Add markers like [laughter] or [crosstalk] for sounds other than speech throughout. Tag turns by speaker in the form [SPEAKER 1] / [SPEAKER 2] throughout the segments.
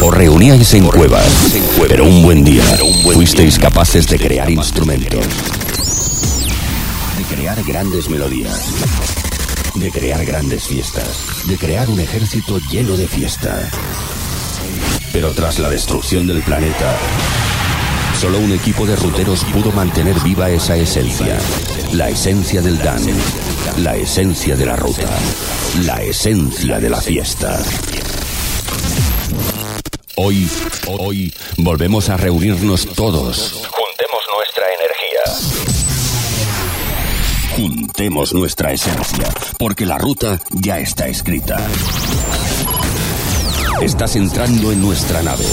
[SPEAKER 1] Os reuníais en cuevas, pero un buen día fuisteis capaces de crear instrumentos, de crear grandes melodías, de crear grandes fiestas, de crear un ejército lleno de fiesta. Pero tras la destrucción del planeta, solo un equipo de ruteros pudo mantener viva esa esencia, la esencia del Dan, la esencia de la ruta, la esencia de la fiesta. Hoy, hoy, volvemos a reunirnos todos. Juntemos nuestra energía. Juntemos nuestra esencia, porque la ruta ya está escrita. Estás entrando en nuestra nave.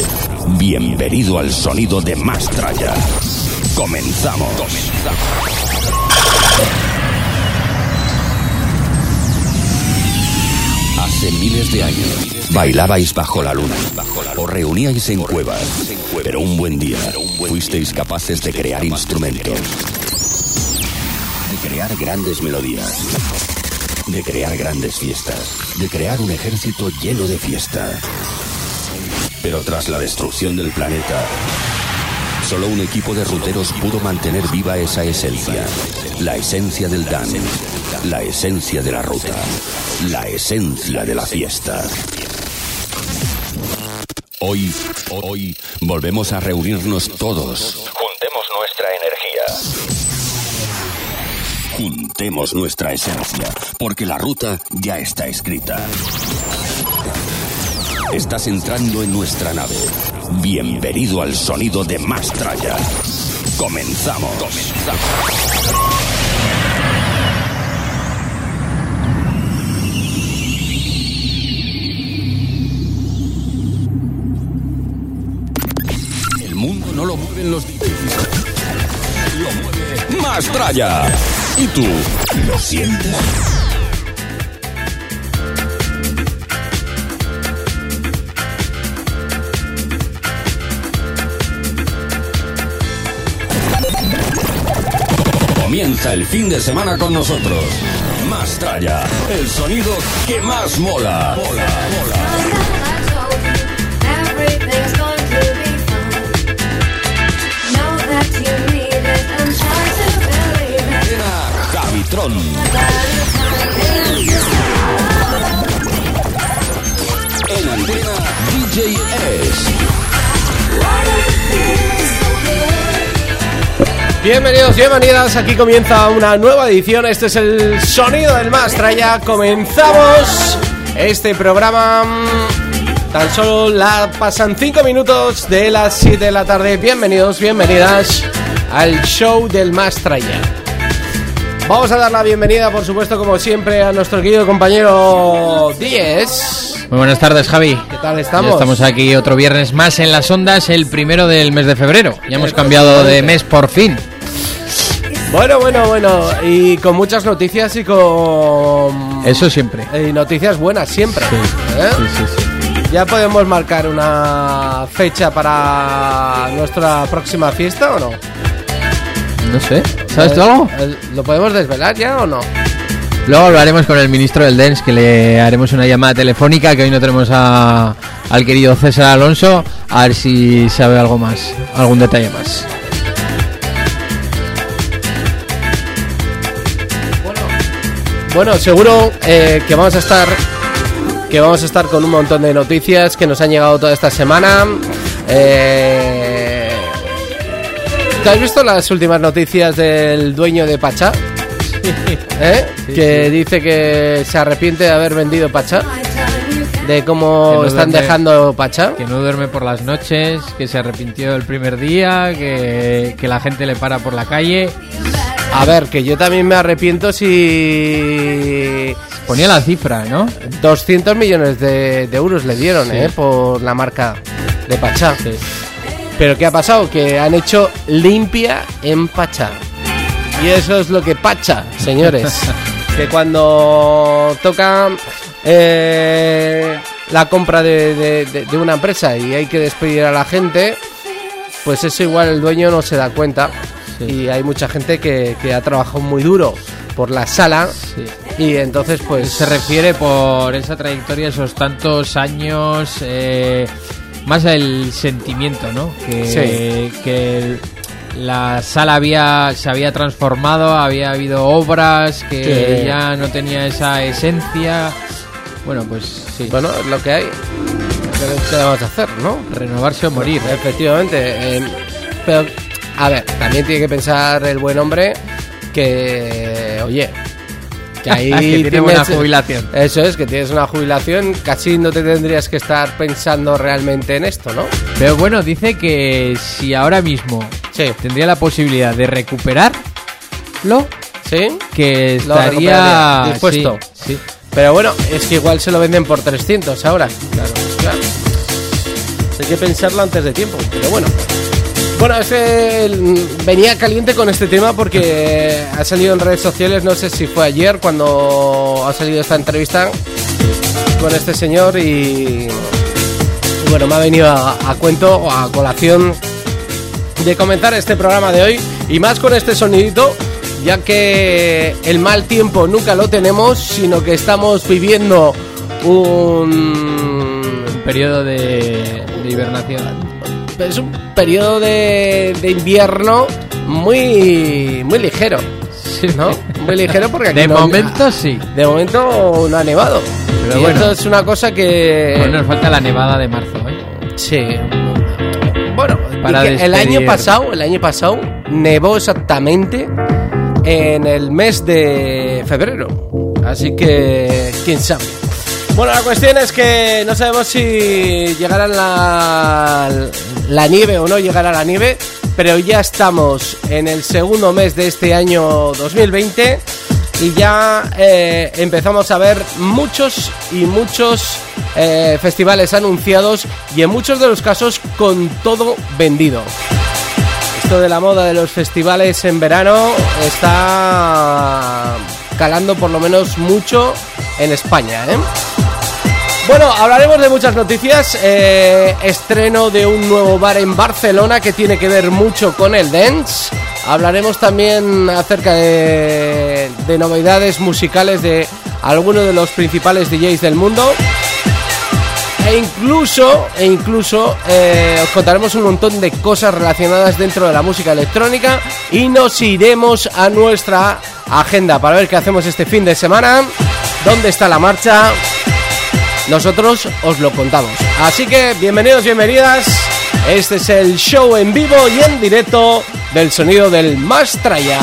[SPEAKER 1] Bienvenido al sonido de Mastraya. Comenzamos. Hace miles de años bailabais bajo la luna. Os reuníais en cuevas. Pero un buen día fuisteis capaces de crear instrumentos. De crear grandes melodías. De crear grandes fiestas. De crear un ejército lleno de fiesta. Pero tras la destrucción del planeta, solo un equipo de ruteros pudo mantener viva esa esencia. La esencia del Dan. La esencia de la ruta. La esencia de la fiesta. Hoy, hoy, volvemos a reunirnos todos. Juntemos nuestra energía. Juntemos nuestra esencia, porque la ruta ya está escrita. Estás entrando en nuestra nave. Bienvenido al sonido de Mastraya. Comenzamos. El mueven los. Lo mueve Mastraya. ¿Y tú? ¿Lo sientes? Comienza el fin de semana con nosotros. Más el sonido que más mola. Mola, mola.
[SPEAKER 2] Bienvenidos, bienvenidas. Aquí comienza una nueva edición. Este es el sonido del Mastraya. Comenzamos este programa. Tan solo la pasan 5 minutos de las 7 de la tarde. Bienvenidos, bienvenidas al show del Mastraya. Vamos a dar la bienvenida, por supuesto, como siempre, a nuestro querido compañero Díez.
[SPEAKER 3] Muy buenas tardes, Javi.
[SPEAKER 2] ¿Qué tal
[SPEAKER 3] Ya
[SPEAKER 2] estamos?
[SPEAKER 3] estamos aquí otro viernes más en las ondas, el primero del mes de febrero. Ya hemos cambiado de mes por fin.
[SPEAKER 2] Bueno, bueno, bueno. Y con muchas noticias y con.
[SPEAKER 3] Eso siempre.
[SPEAKER 2] Y noticias buenas siempre. ¿eh?
[SPEAKER 3] Sí, sí, sí.
[SPEAKER 2] ¿Ya podemos marcar una fecha para nuestra próxima fiesta o no?
[SPEAKER 3] No sé. ¿Sabes tú algo?
[SPEAKER 2] Eh, ¿Lo podemos desvelar ya o no?
[SPEAKER 3] Luego hablaremos con el ministro del DENS, que le haremos una llamada telefónica, que hoy no tenemos a- al querido César Alonso, a ver si sabe algo más, algún detalle más.
[SPEAKER 2] Bueno, seguro eh, que vamos a estar que vamos a estar con un montón de noticias que nos han llegado toda esta semana. Eh, ¿Te has visto las últimas noticias del dueño de Pachá? ¿Eh? que dice que se arrepiente de haber vendido Pachá, de cómo
[SPEAKER 3] no
[SPEAKER 2] están
[SPEAKER 3] duerme-
[SPEAKER 2] dejando Pachá.
[SPEAKER 3] Que no duerme por las noches, que se arrepintió el primer día, que, que la gente le para por la calle.
[SPEAKER 2] A ver, que yo también me arrepiento si
[SPEAKER 3] Ponía la cifra, ¿no?
[SPEAKER 2] 200 millones de, de euros le dieron,
[SPEAKER 3] Sí.
[SPEAKER 2] ¿eh? Por la marca de Pachá. Pero ¿qué ha pasado? Que han hecho limpia en Pachá. Y eso es lo que Pacha, señores. [laughs] que cuando toca eh, la compra de, de- de- de una empresa y hay que despedir a la gente, pues eso igual el dueño no se da cuenta.
[SPEAKER 3] Sí.
[SPEAKER 2] Y hay mucha gente que, que ha trabajado muy duro por la sala
[SPEAKER 3] Sí.
[SPEAKER 2] y entonces pues
[SPEAKER 3] Se refiere por esa trayectoria, esos tantos años, eh, más el sentimiento, ¿no? Que,
[SPEAKER 2] Sí.
[SPEAKER 3] que la sala había se había transformado, había habido obras que
[SPEAKER 2] Sí.
[SPEAKER 3] ya no tenía esa esencia. Bueno, pues sí.
[SPEAKER 2] Bueno, es lo que hay. ¿Qué vamos a hacer, no?
[SPEAKER 3] Renovarse o morir.
[SPEAKER 2] Efectivamente. eh, pero, a ver, también tiene que pensar el buen hombre que, oye, que ahí [laughs]
[SPEAKER 3] Que tiene
[SPEAKER 2] tienes-
[SPEAKER 3] buena jubilación.
[SPEAKER 2] Eso es, que tienes una jubilación, casi no te tendrías que estar pensando realmente en esto, ¿no?
[SPEAKER 3] Pero bueno, dice que si ahora mismo
[SPEAKER 2] Sí.
[SPEAKER 3] tendría la posibilidad de recuperarlo,
[SPEAKER 2] ¿Sí?
[SPEAKER 3] que
[SPEAKER 2] Lo
[SPEAKER 3] estaría
[SPEAKER 2] recuperaría, dispuesto.
[SPEAKER 3] Sí, sí.
[SPEAKER 2] Pero bueno, es que igual se lo venden por 300 ahora. Claro, claro. Hay que pensarlo antes de tiempo, pero bueno. Bueno, este venía caliente con este tema porque ha salido en redes sociales, no sé si fue ayer cuando ha salido esta entrevista con este señor y, bueno, me ha venido a, cuento o a colación de comenzar este programa de hoy y más con este sonidito, ya que el mal tiempo nunca lo tenemos, sino que estamos viviendo un
[SPEAKER 3] periodo de hibernación.
[SPEAKER 2] Es un periodo de, de invierno muy muy ligero,
[SPEAKER 3] Sí,
[SPEAKER 2] ¿no? Muy ligero porque aquí
[SPEAKER 3] De
[SPEAKER 2] no-
[SPEAKER 3] momento sí.
[SPEAKER 2] de momento no ha nevado.
[SPEAKER 3] Pero
[SPEAKER 2] y
[SPEAKER 3] bueno.
[SPEAKER 2] esto es una cosa que
[SPEAKER 3] Aún nos falta la nevada de marzo, ¿eh?
[SPEAKER 2] Sí. Bueno,
[SPEAKER 3] Para
[SPEAKER 2] el año pasado, el año pasado nevó exactamente en el mes de febrero. Así que quién sabe. Bueno, la cuestión es que no sabemos si llegará la, la nieve o no llegará la nieve, pero ya estamos en el segundo mes de este año 2020 y ya eh, empezamos a ver muchos y muchos eh, festivales anunciados y en muchos de los casos con todo vendido. Esto de la moda de los festivales en verano está calando por lo menos mucho en España, ¿eh? Bueno, hablaremos de muchas noticias. eh, estreno de un nuevo bar en Barcelona que tiene que ver mucho con el dance. Hablaremos también acerca de, de novedades musicales de algunos de los principales DJs del mundo. E incluso, e incluso eh, os contaremos un montón de cosas relacionadas dentro de la música electrónica y nos iremos a nuestra agenda para ver qué hacemos este fin de semana, dónde está la marcha. Nosotros os lo contamos. Así que bienvenidos, bienvenidas. Este es el show en vivo y en directo del sonido del Mastraya.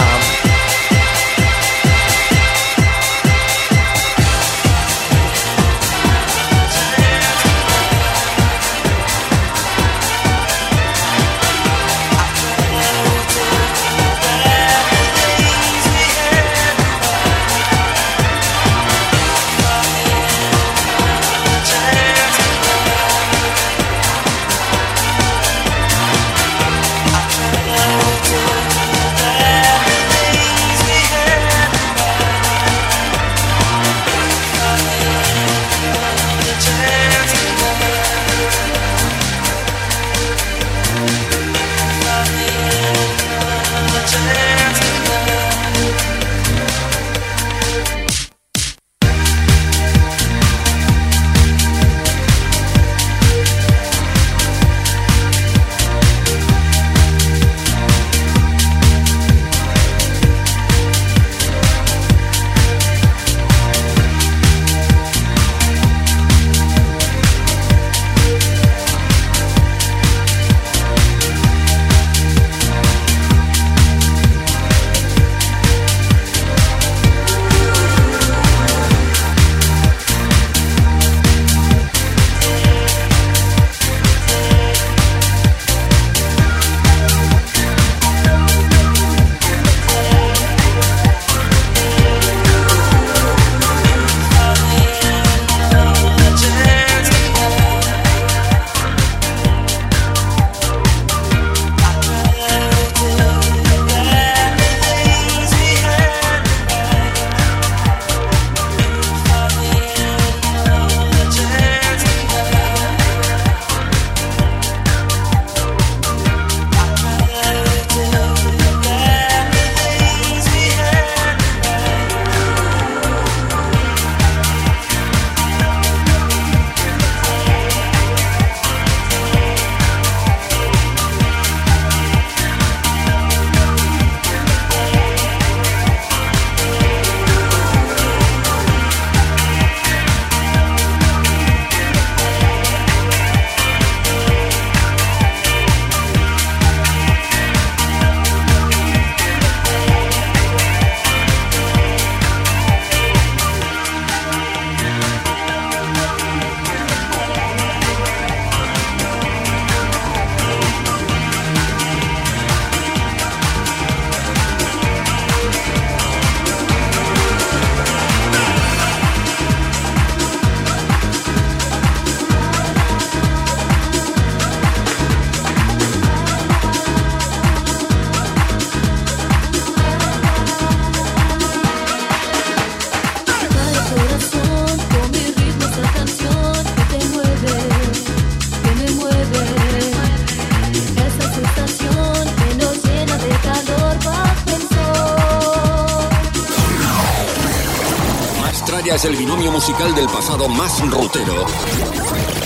[SPEAKER 4] Es el binomio musical del pasado más rutero.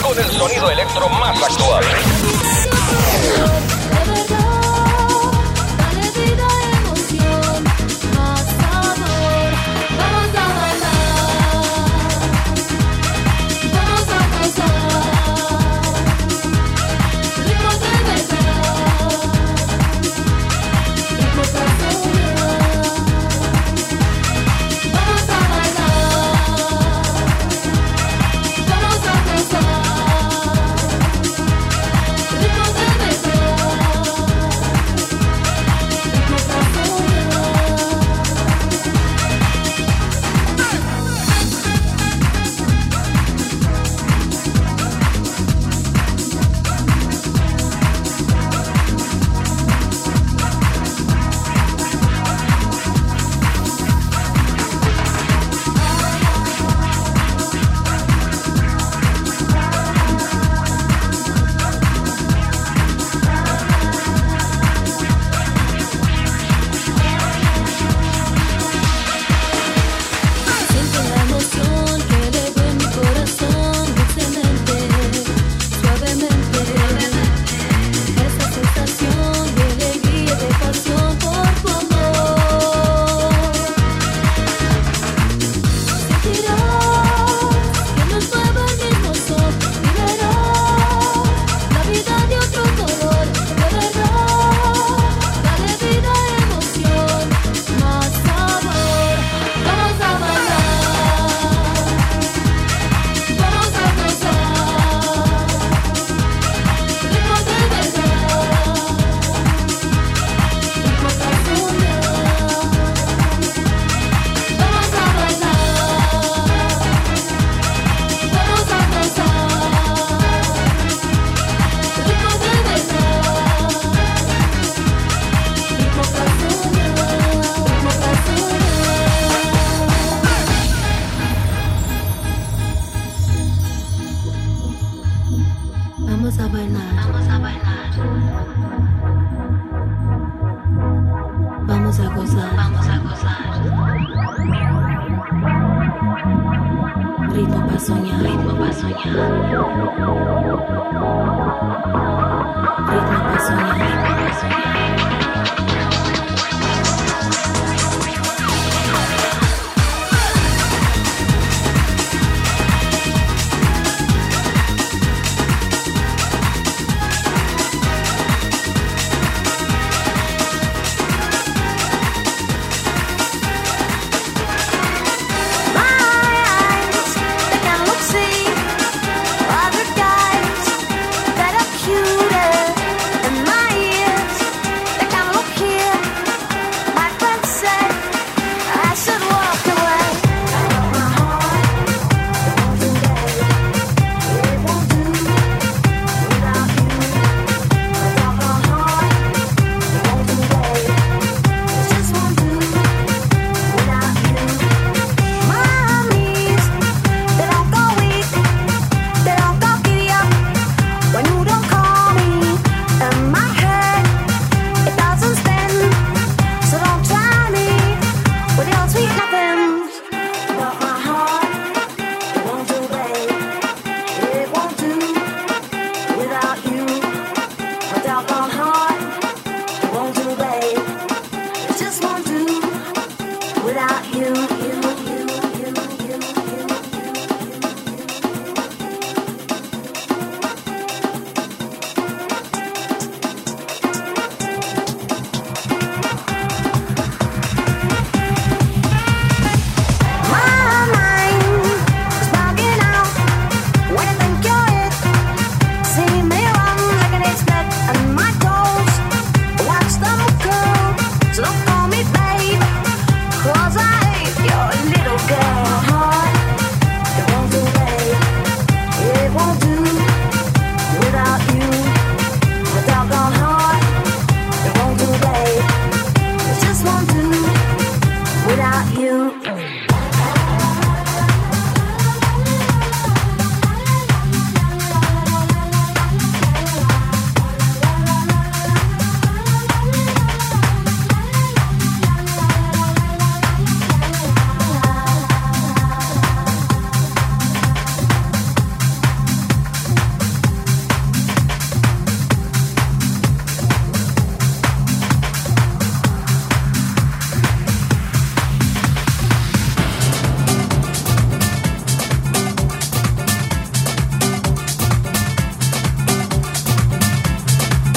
[SPEAKER 4] Con el sonido electro más actual.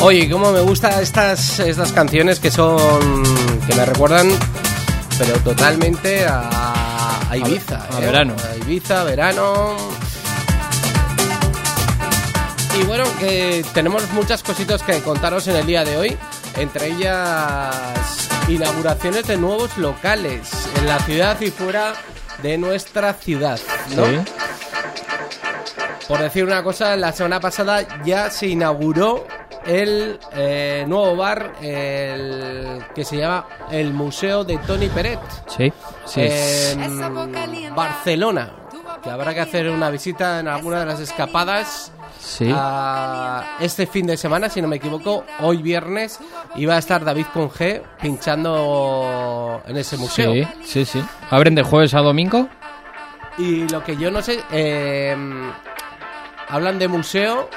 [SPEAKER 2] Oye, cómo me gustan estas, estas canciones que son. que me recuerdan, pero totalmente a, a Ibiza.
[SPEAKER 3] A
[SPEAKER 2] ¿eh?
[SPEAKER 3] verano.
[SPEAKER 2] A Ibiza, verano. Y bueno, que tenemos muchas cositas que contaros en el día de hoy. Entre ellas, inauguraciones de nuevos locales en la ciudad y fuera de nuestra ciudad. ¿no?
[SPEAKER 3] Sí.
[SPEAKER 2] Por decir una cosa, la semana pasada ya se inauguró el eh, nuevo bar el que se llama el Museo de Tony Peret
[SPEAKER 3] Sí, sí.
[SPEAKER 2] en Barcelona. Que habrá que hacer una visita en alguna de las escapadas.
[SPEAKER 3] Sí.
[SPEAKER 2] a este fin de semana, si no me equivoco, hoy viernes iba a estar David con G pinchando en ese museo.
[SPEAKER 3] Sí, sí, sí. ¿Abren de jueves a domingo?
[SPEAKER 2] Y lo que yo no sé, eh, hablan de museo,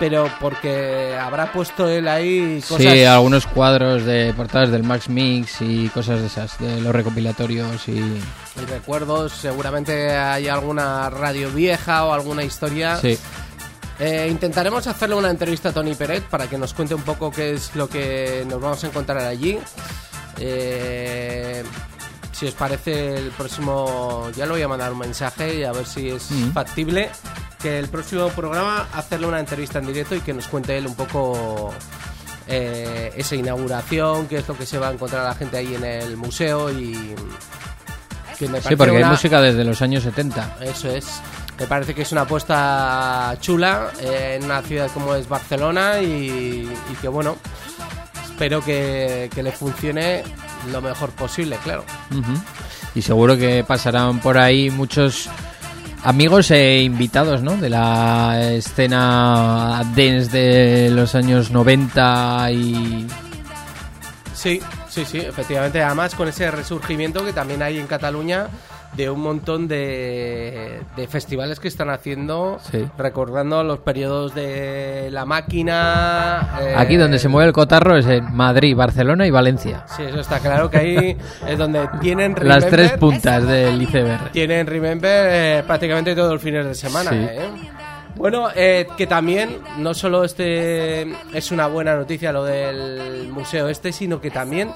[SPEAKER 2] pero porque habrá puesto él ahí cosas.
[SPEAKER 3] Sí, algunos cuadros de portadas del Max Mix y cosas de esas, de los recopilatorios y...
[SPEAKER 2] y recuerdos, seguramente hay alguna radio vieja o alguna historia.
[SPEAKER 3] Sí,
[SPEAKER 2] Eh, intentaremos hacerle una entrevista a Tony Peret para que nos cuente un poco qué es lo que nos vamos a encontrar allí. Eh, si os parece el próximo, ya le voy a mandar un mensaje y a ver si es
[SPEAKER 3] Mm.
[SPEAKER 2] factible que el próximo programa hacerle una entrevista en directo y que nos cuente él un poco eh, esa inauguración, qué es lo que se va a encontrar la gente ahí en el museo y que me
[SPEAKER 3] sí porque hay música desde los años 70.
[SPEAKER 2] eso es. Me parece que es una apuesta chula eh, en una ciudad como es Barcelona y, y que bueno, espero que, que le funcione lo mejor posible, claro.
[SPEAKER 3] Y seguro que pasarán por ahí muchos amigos e invitados, ¿no? De la escena dance de los años 90 y...
[SPEAKER 2] Sí, sí, sí, efectivamente. Además con ese resurgimiento que también hay en Cataluña de un montón de, de festivales que están haciendo,
[SPEAKER 3] Sí.
[SPEAKER 2] recordando los periodos de la máquina. eh,
[SPEAKER 3] Aquí donde se mueve el cotarro es en Madrid, Barcelona y Valencia.
[SPEAKER 2] Sí, eso está claro que ahí es donde tienen
[SPEAKER 3] Las tres
[SPEAKER 2] Remember-
[SPEAKER 3] puntas del iceberg.
[SPEAKER 2] Tienen Remember eh, prácticamente todos los fines de semana.
[SPEAKER 3] Sí.
[SPEAKER 2] ¿eh? Bueno, eh, que también no solo este es una buena noticia lo del museo este, sino que también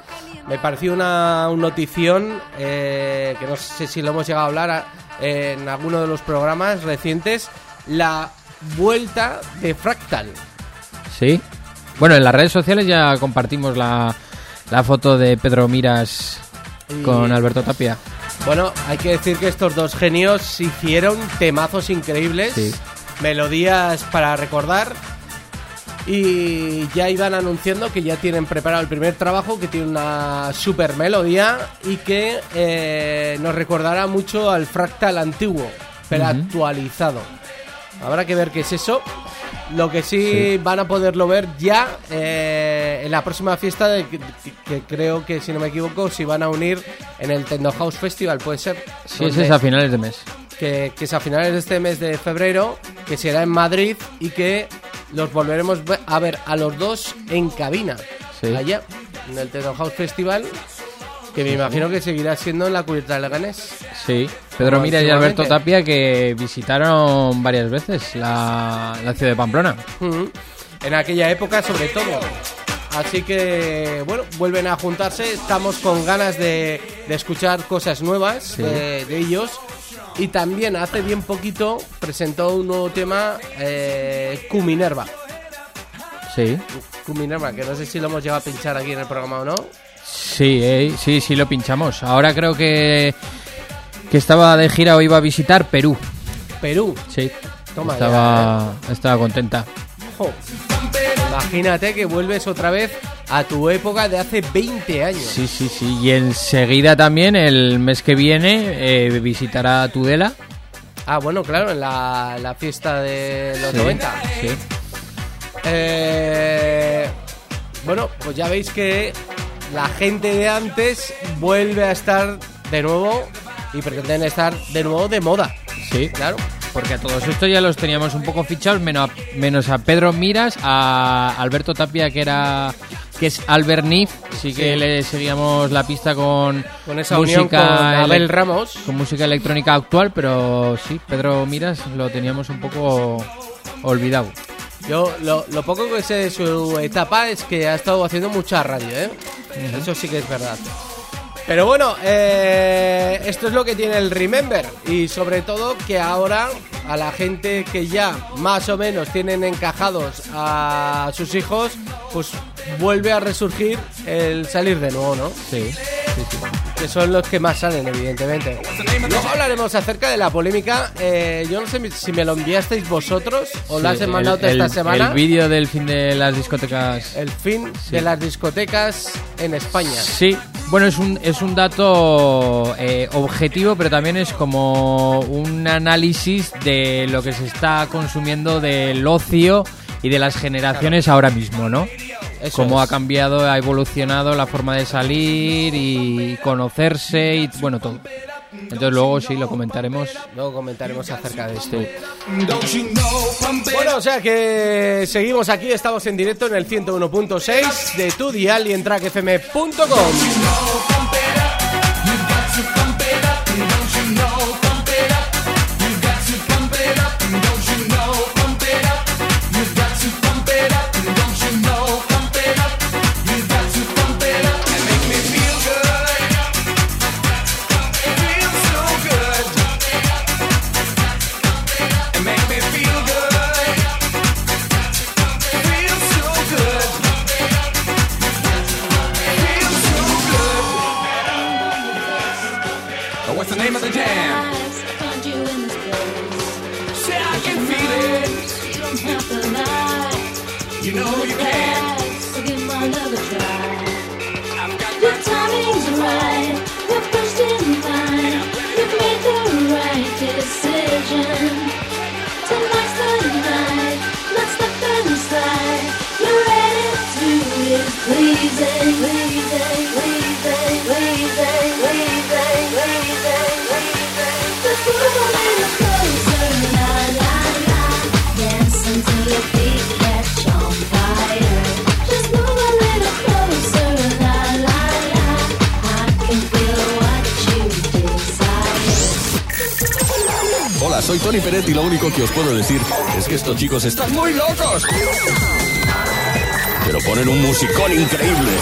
[SPEAKER 2] me pareció una, un notición eh, que no sé si lo hemos llegado a hablar a- en alguno de los programas recientes, la vuelta de Fractal.
[SPEAKER 3] Sí. Bueno, en las redes sociales ya compartimos la, la foto de Pedro Miras
[SPEAKER 2] Y-
[SPEAKER 3] con Alberto Tapia.
[SPEAKER 2] Bueno, hay que decir que estos dos genios hicieron temazos increíbles,
[SPEAKER 3] Sí.
[SPEAKER 2] Melodías para recordar y ya iban anunciando que ya tienen preparado el primer trabajo, que tiene una super melodía y que eh, nos recordará mucho al fractal antiguo, pero actualizado. Habrá que ver qué es eso. Lo que sí, van a poderlo ver ya eh, en la próxima fiesta de, que, que creo que si no me equivoco si van a unir en el Techno House Festival, puede ser.
[SPEAKER 3] Sí, ese es a finales de mes.
[SPEAKER 2] Que, que es a finales de este mes de febrero, que será en Madrid y que los volveremos ve- a ver a los dos en cabina,
[SPEAKER 3] Sí.
[SPEAKER 2] allá, en el Techno House Festival, que me imagino que seguirá siendo en la cubierta de Leganés.
[SPEAKER 3] Sí. Pedro Miras y Alberto. Tapia que visitaron varias veces la, la ciudad de Pamplona.
[SPEAKER 2] En aquella época, sobre todo. Así que, bueno, vuelven a juntarse. Estamos con ganas de, de escuchar cosas nuevas
[SPEAKER 3] Sí.
[SPEAKER 2] de, de ellos. Y también hace bien poquito presentó un nuevo tema, eh, Q Minerva.
[SPEAKER 3] Sí.
[SPEAKER 2] Q Minerva, que no sé si lo hemos llegado a pinchar aquí en el programa o no.
[SPEAKER 3] Sí, eh, sí, sí lo pinchamos. Ahora creo que, que estaba de gira o iba a visitar Perú.
[SPEAKER 2] Perú.
[SPEAKER 3] Sí.
[SPEAKER 2] Toma
[SPEAKER 3] estaba, estaba contenta.
[SPEAKER 2] Imagínate que vuelves otra vez a tu época de hace 20 años.
[SPEAKER 3] Sí, sí, sí. Y enseguida también, el mes que viene, eh, visitará Tudela.
[SPEAKER 2] Ah, bueno, claro, en la, la fiesta de los
[SPEAKER 3] Sí,
[SPEAKER 2] 90.
[SPEAKER 3] Sí.
[SPEAKER 2] Eh, bueno, pues ya veis que la gente de antes vuelve a estar de nuevo y pretenden estar de nuevo de moda.
[SPEAKER 3] Sí.
[SPEAKER 2] Claro.
[SPEAKER 3] Porque a todos estos ya los teníamos un poco fichados, menos a, menos a Pedro Miras, a Alberto Tapia, que era que es Albert Nif, sí que
[SPEAKER 2] Sí.
[SPEAKER 3] le seguíamos la pista con,
[SPEAKER 2] Con esa unión con Abel Ramos.
[SPEAKER 3] con música electrónica actual, pero sí, Pedro Miras lo teníamos un poco olvidado.
[SPEAKER 2] Yo lo, lo poco que sé de su etapa es que ha estado haciendo mucha radio, ¿eh? Eso sí que es verdad. Pero bueno, eh, esto es lo que tiene el Remember y sobre todo que ahora a la gente que ya más o menos tienen encajados a sus hijos, pues vuelve a resurgir el salir de nuevo, ¿no?
[SPEAKER 3] Sí.
[SPEAKER 2] Que son los que más salen, evidentemente. Luego hablaremos acerca de la polémica. eh, yo no sé si me lo enviasteis vosotros o lo has
[SPEAKER 3] Sí,
[SPEAKER 2] mandado
[SPEAKER 3] el-
[SPEAKER 2] esta
[SPEAKER 3] el-
[SPEAKER 2] semana.
[SPEAKER 3] El vídeo del fin de las discotecas.
[SPEAKER 2] El fin
[SPEAKER 3] Sí.
[SPEAKER 2] de las discotecas en España.
[SPEAKER 3] Sí, bueno, es un, es un dato eh, objetivo, pero también es como un análisis de lo que se está consumiendo del ocio y de las generaciones ahora mismo, ¿no?
[SPEAKER 2] Eso
[SPEAKER 3] Cómo
[SPEAKER 2] es.
[SPEAKER 3] ha cambiado, ha evolucionado la forma de salir y conocerse y bueno, todo. Entonces luego sí lo comentaremos.
[SPEAKER 2] Luego comentaremos acerca de esto. Bueno, o sea que seguimos aquí, estamos en directo en el 101.6 de tu dial y en trackfm.com.
[SPEAKER 5] estos chicos están muy locos. Pero ponen un musicón increíble.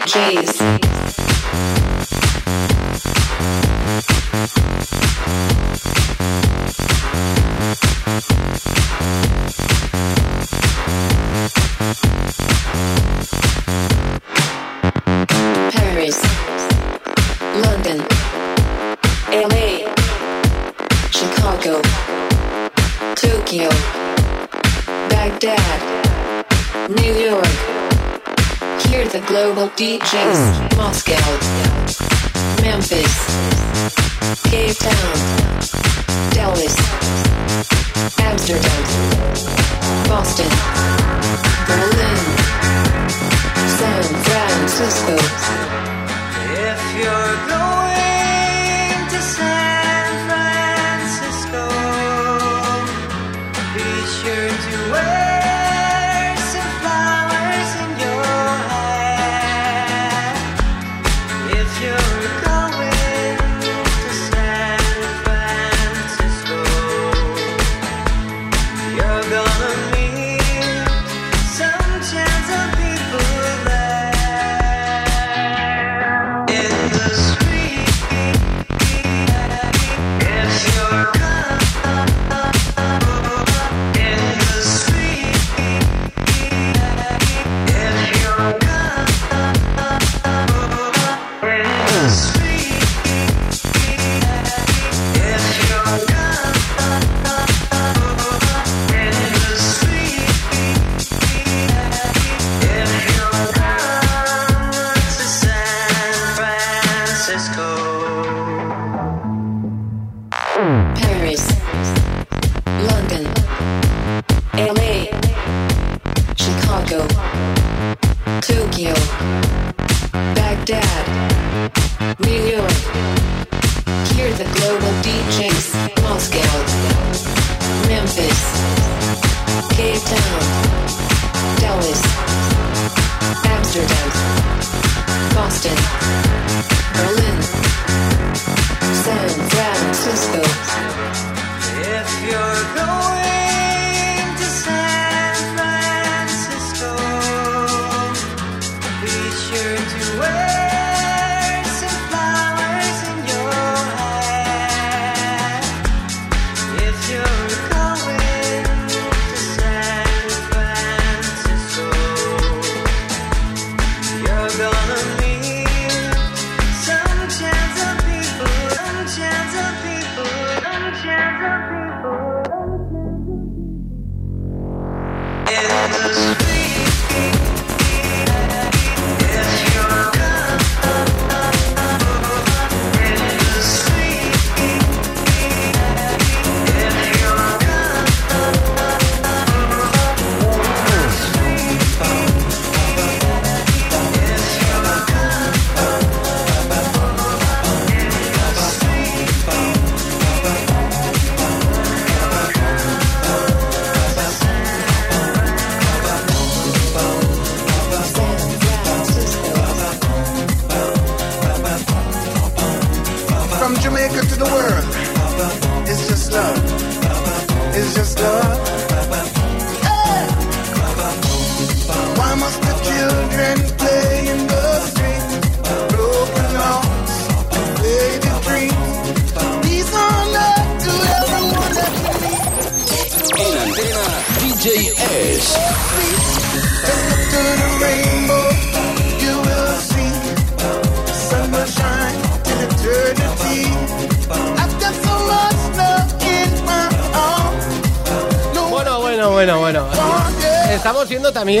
[SPEAKER 6] DJs.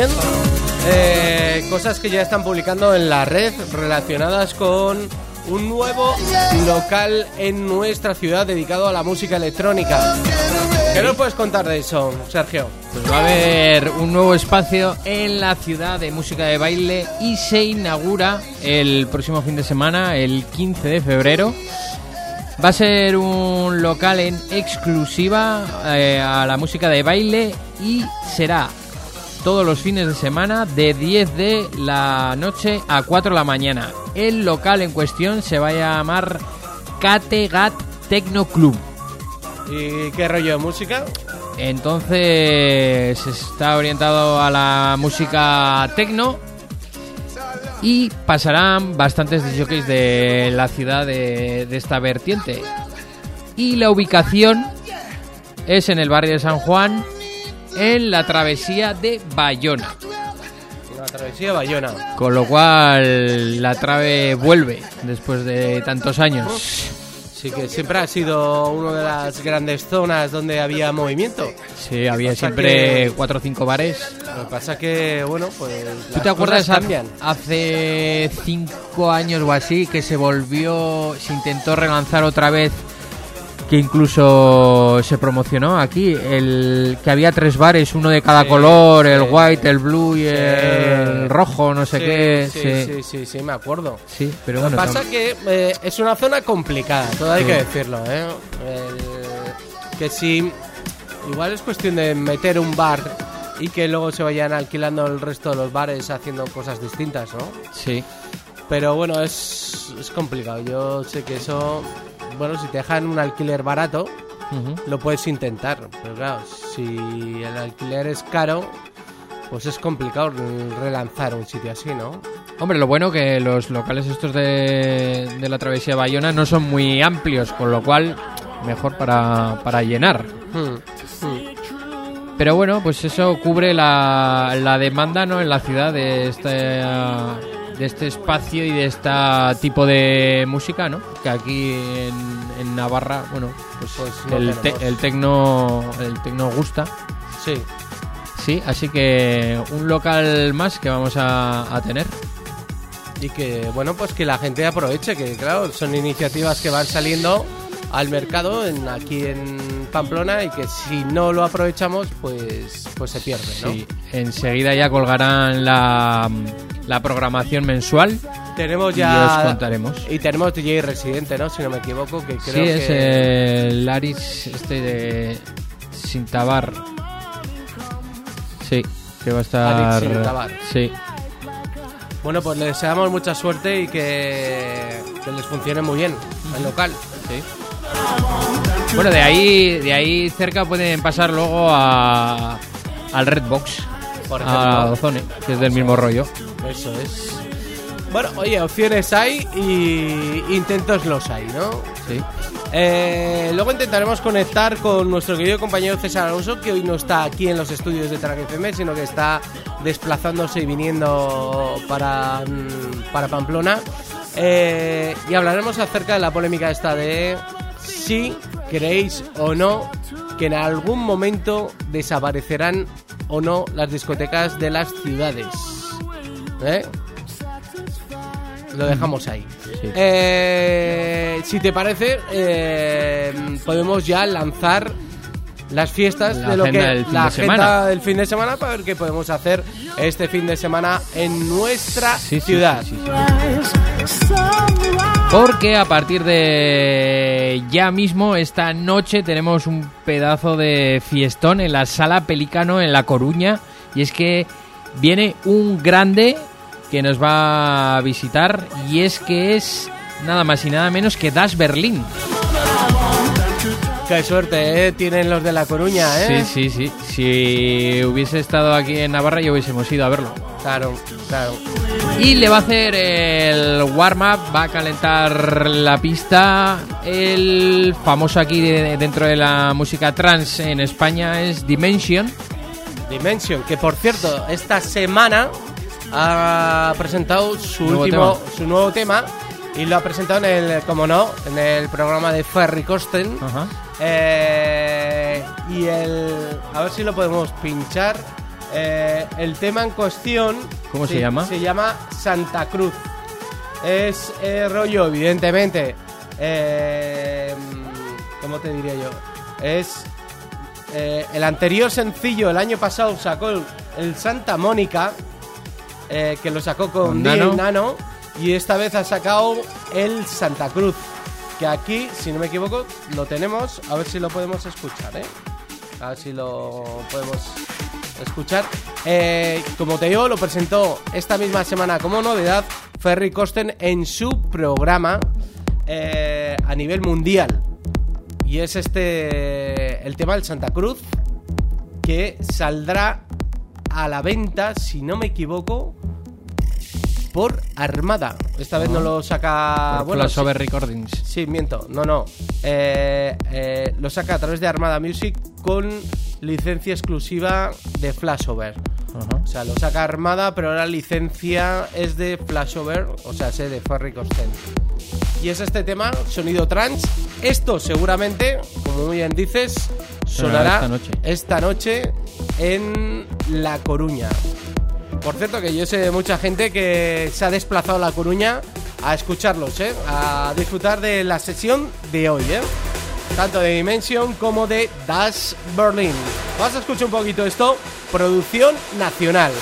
[SPEAKER 2] Eh, cosas que ya están publicando en la red relacionadas con un nuevo local en nuestra ciudad dedicado a la música electrónica. ¿Qué nos puedes contar de eso, Sergio?
[SPEAKER 3] Pues va a haber un nuevo espacio en la ciudad de música de baile y se inaugura el próximo fin de semana, el 15 de febrero. Va a ser un local en exclusiva eh, a la música de baile y será todos los fines de semana de 10 de la noche a 4 de la mañana. El local en cuestión se va a llamar Categat Techno Club.
[SPEAKER 2] ¿Y qué rollo de música?
[SPEAKER 3] Entonces está orientado a la música techno Y pasarán bastantes jockeys de la ciudad de, de esta vertiente. Y la ubicación es en el barrio de San Juan, en la travesía de Bayona.
[SPEAKER 2] La travesía de Bayona.
[SPEAKER 3] Con lo cual la trave vuelve después de tantos años.
[SPEAKER 2] Sí, que siempre ha sido una de las grandes zonas donde había movimiento.
[SPEAKER 3] Sí, había siempre
[SPEAKER 2] que-
[SPEAKER 3] cuatro o cinco bares.
[SPEAKER 2] Lo que pasa que, bueno, pues.
[SPEAKER 3] ¿Tú te acuerdas
[SPEAKER 2] cambian?
[SPEAKER 3] hace cinco años o así que se volvió, se intentó relanzar otra vez, que incluso se promocionó aquí, el que había tres bares, uno de cada
[SPEAKER 2] Sí,
[SPEAKER 3] color, el white, el blue y
[SPEAKER 2] Sí.
[SPEAKER 3] el rojo, no sé qué.
[SPEAKER 2] Sí,
[SPEAKER 3] sí.
[SPEAKER 2] sí, me acuerdo.
[SPEAKER 3] Sí, pero
[SPEAKER 2] Lo que
[SPEAKER 3] bueno,
[SPEAKER 2] pasa
[SPEAKER 3] tam-
[SPEAKER 2] que eh, es una zona complicada, todo hay que decirlo, ¿eh? El- que si igual es cuestión de meter un bar y que luego se vayan alquilando el resto de los bares haciendo cosas distintas, ¿no?
[SPEAKER 3] sí.
[SPEAKER 2] Pero bueno, es, es complicado. Yo sé que eso, bueno, si te dejan un alquiler barato, lo puedes intentar. Pero claro, si el alquiler es caro, pues es complicado relanzar un sitio así, ¿no?
[SPEAKER 3] Hombre, lo bueno que los locales estos de, de la travesía Bayona no son muy amplios, con lo cual mejor para, para llenar.
[SPEAKER 2] Hmm, hmm.
[SPEAKER 3] Pero bueno, pues eso cubre la, la demanda ¿no? en la ciudad de este, de este espacio y de este tipo de música, ¿no? Que aquí en, en Navarra, bueno, pues,
[SPEAKER 2] Pues no
[SPEAKER 3] el, te- el tecno el tecno gusta.
[SPEAKER 2] Sí.
[SPEAKER 3] Sí, así que un local más que vamos a, a tener.
[SPEAKER 2] Y que, bueno, pues que la gente aproveche, que claro, son iniciativas que van saliendo al mercado en, aquí en Pamplona y que si no lo aprovechamos, pues, pues se pierde, ¿no?
[SPEAKER 3] Sí, enseguida ya colgarán la, la programación mensual.
[SPEAKER 2] Tenemos
[SPEAKER 3] Y
[SPEAKER 2] ya...
[SPEAKER 3] os contaremos.
[SPEAKER 2] Y tenemos DJ residente, ¿no? Si no me equivoco, que creo
[SPEAKER 3] sí, es el Aris este de Sintabar. Sí, que va a estar.
[SPEAKER 2] Aris Sintabar.
[SPEAKER 3] Sí,
[SPEAKER 2] Bueno, pues les deseamos mucha suerte y que, que les funcione muy bien el local.
[SPEAKER 3] sí. Bueno, de ahí, de ahí cerca pueden pasar luego a, al Redbox,
[SPEAKER 2] Por
[SPEAKER 3] a
[SPEAKER 2] ejemplo.
[SPEAKER 3] Ozone, que es del mismo rollo.
[SPEAKER 2] Eso es. Bueno, oye, opciones hay y intentos los hay, ¿no?
[SPEAKER 3] Sí.
[SPEAKER 2] Eh, luego intentaremos conectar con nuestro querido compañero César Alonso, que hoy no está aquí en los estudios de Track FM, sino que está desplazándose y viniendo para, para Pamplona. Eh, y hablaremos acerca de la polémica esta de si creéis o no que en algún momento desaparecerán o no las discotecas de las ciudades. ¿Eh? Lo dejamos ahí.
[SPEAKER 3] Sí.
[SPEAKER 2] Eh, si te parece, eh, podemos ya lanzar las fiestas
[SPEAKER 3] La
[SPEAKER 2] de lo que
[SPEAKER 3] del
[SPEAKER 2] la
[SPEAKER 3] de
[SPEAKER 2] agenda
[SPEAKER 3] semana.
[SPEAKER 2] del fin de semana para ver qué podemos hacer este fin de semana en nuestra
[SPEAKER 3] Sí,
[SPEAKER 2] ciudad.
[SPEAKER 3] sí, sí, sí. Porque a partir de ya mismo, esta noche, tenemos un pedazo de fiestón en la Sala Pelicano en La Coruña. Y es que viene un grande que nos va a visitar. Y es que es nada más y nada menos que Das
[SPEAKER 2] Qué suerte, ¿eh? Tienen los de La Coruña, ¿eh?
[SPEAKER 3] Sí, sí, sí. Si hubiese estado aquí en Navarra, ya hubiésemos ido a verlo.
[SPEAKER 2] Claro, claro.
[SPEAKER 3] Y le va a hacer el warm-up, va a calentar la pista. El famoso aquí de- dentro de la música trans en España es Dimension.
[SPEAKER 2] Dimension, que por cierto, esta semana ha presentado su
[SPEAKER 3] Nuevo
[SPEAKER 2] último,
[SPEAKER 3] tema.
[SPEAKER 2] su nuevo tema y lo ha presentado en el, como no, en el programa de Ferry Costen.
[SPEAKER 3] Ajá.
[SPEAKER 2] Eh, y el, a ver si lo podemos pinchar. Eh, el tema en cuestión.
[SPEAKER 3] ¿Cómo se llama?
[SPEAKER 2] Se llama Santa Cruz. Es eh, rollo, evidentemente. ¿Cómo te diría yo? Es el anterior sencillo, el año pasado sacó el, el Santa Mónica, que lo sacó con,
[SPEAKER 3] Con. Nano,
[SPEAKER 2] y esta vez ha sacado el Santa Cruz, que aquí, si no me equivoco, lo tenemos, a ver si lo podemos escuchar, ¿eh? A ver si lo podemos escuchar. Eh, como te digo, lo presentó esta misma semana como novedad Ferry Costen en su programa eh, a nivel mundial. Y es este el tema del Santa Cruz que saldrá a la venta, si no me equivoco, por Armada. Esta vez no lo saca.
[SPEAKER 3] Por
[SPEAKER 2] bueno,
[SPEAKER 3] Flashover
[SPEAKER 2] sí-
[SPEAKER 3] Recordings.
[SPEAKER 2] Sí, miento, no, no. Eh, eh, lo saca a través de Armada Music con licencia exclusiva de Flashover. O sea, lo saca Armada, pero ahora la licencia es de Flashover, o sea, es de Ferry Costen. Y es este tema, sonido trance. Esto seguramente, como muy bien dices, sonará
[SPEAKER 3] esta noche.
[SPEAKER 2] esta noche en La Coruña. Por cierto, que yo sé de mucha gente que se ha desplazado a La Coruña a escucharlos, ¿eh? a disfrutar de la sesión de hoy, ¿eh? tanto de Dimension como de Dash Berlin. Vamos a escuchar un poquito esto, producción nacional.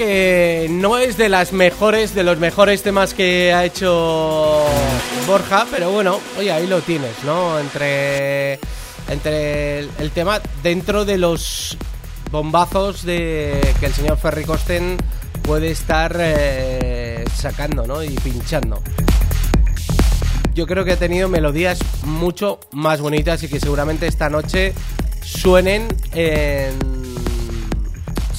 [SPEAKER 2] Que no es de las mejores, de los mejores temas que ha hecho Borja, pero bueno, oye, ahí lo tienes, ¿no? Entre, entre el, tema dentro de los bombazos de que el señor Ferry Costen puede estar eh, sacando, ¿no? Y pinchando. Yo creo que ha tenido melodías mucho más bonitas y que seguramente esta noche suenen en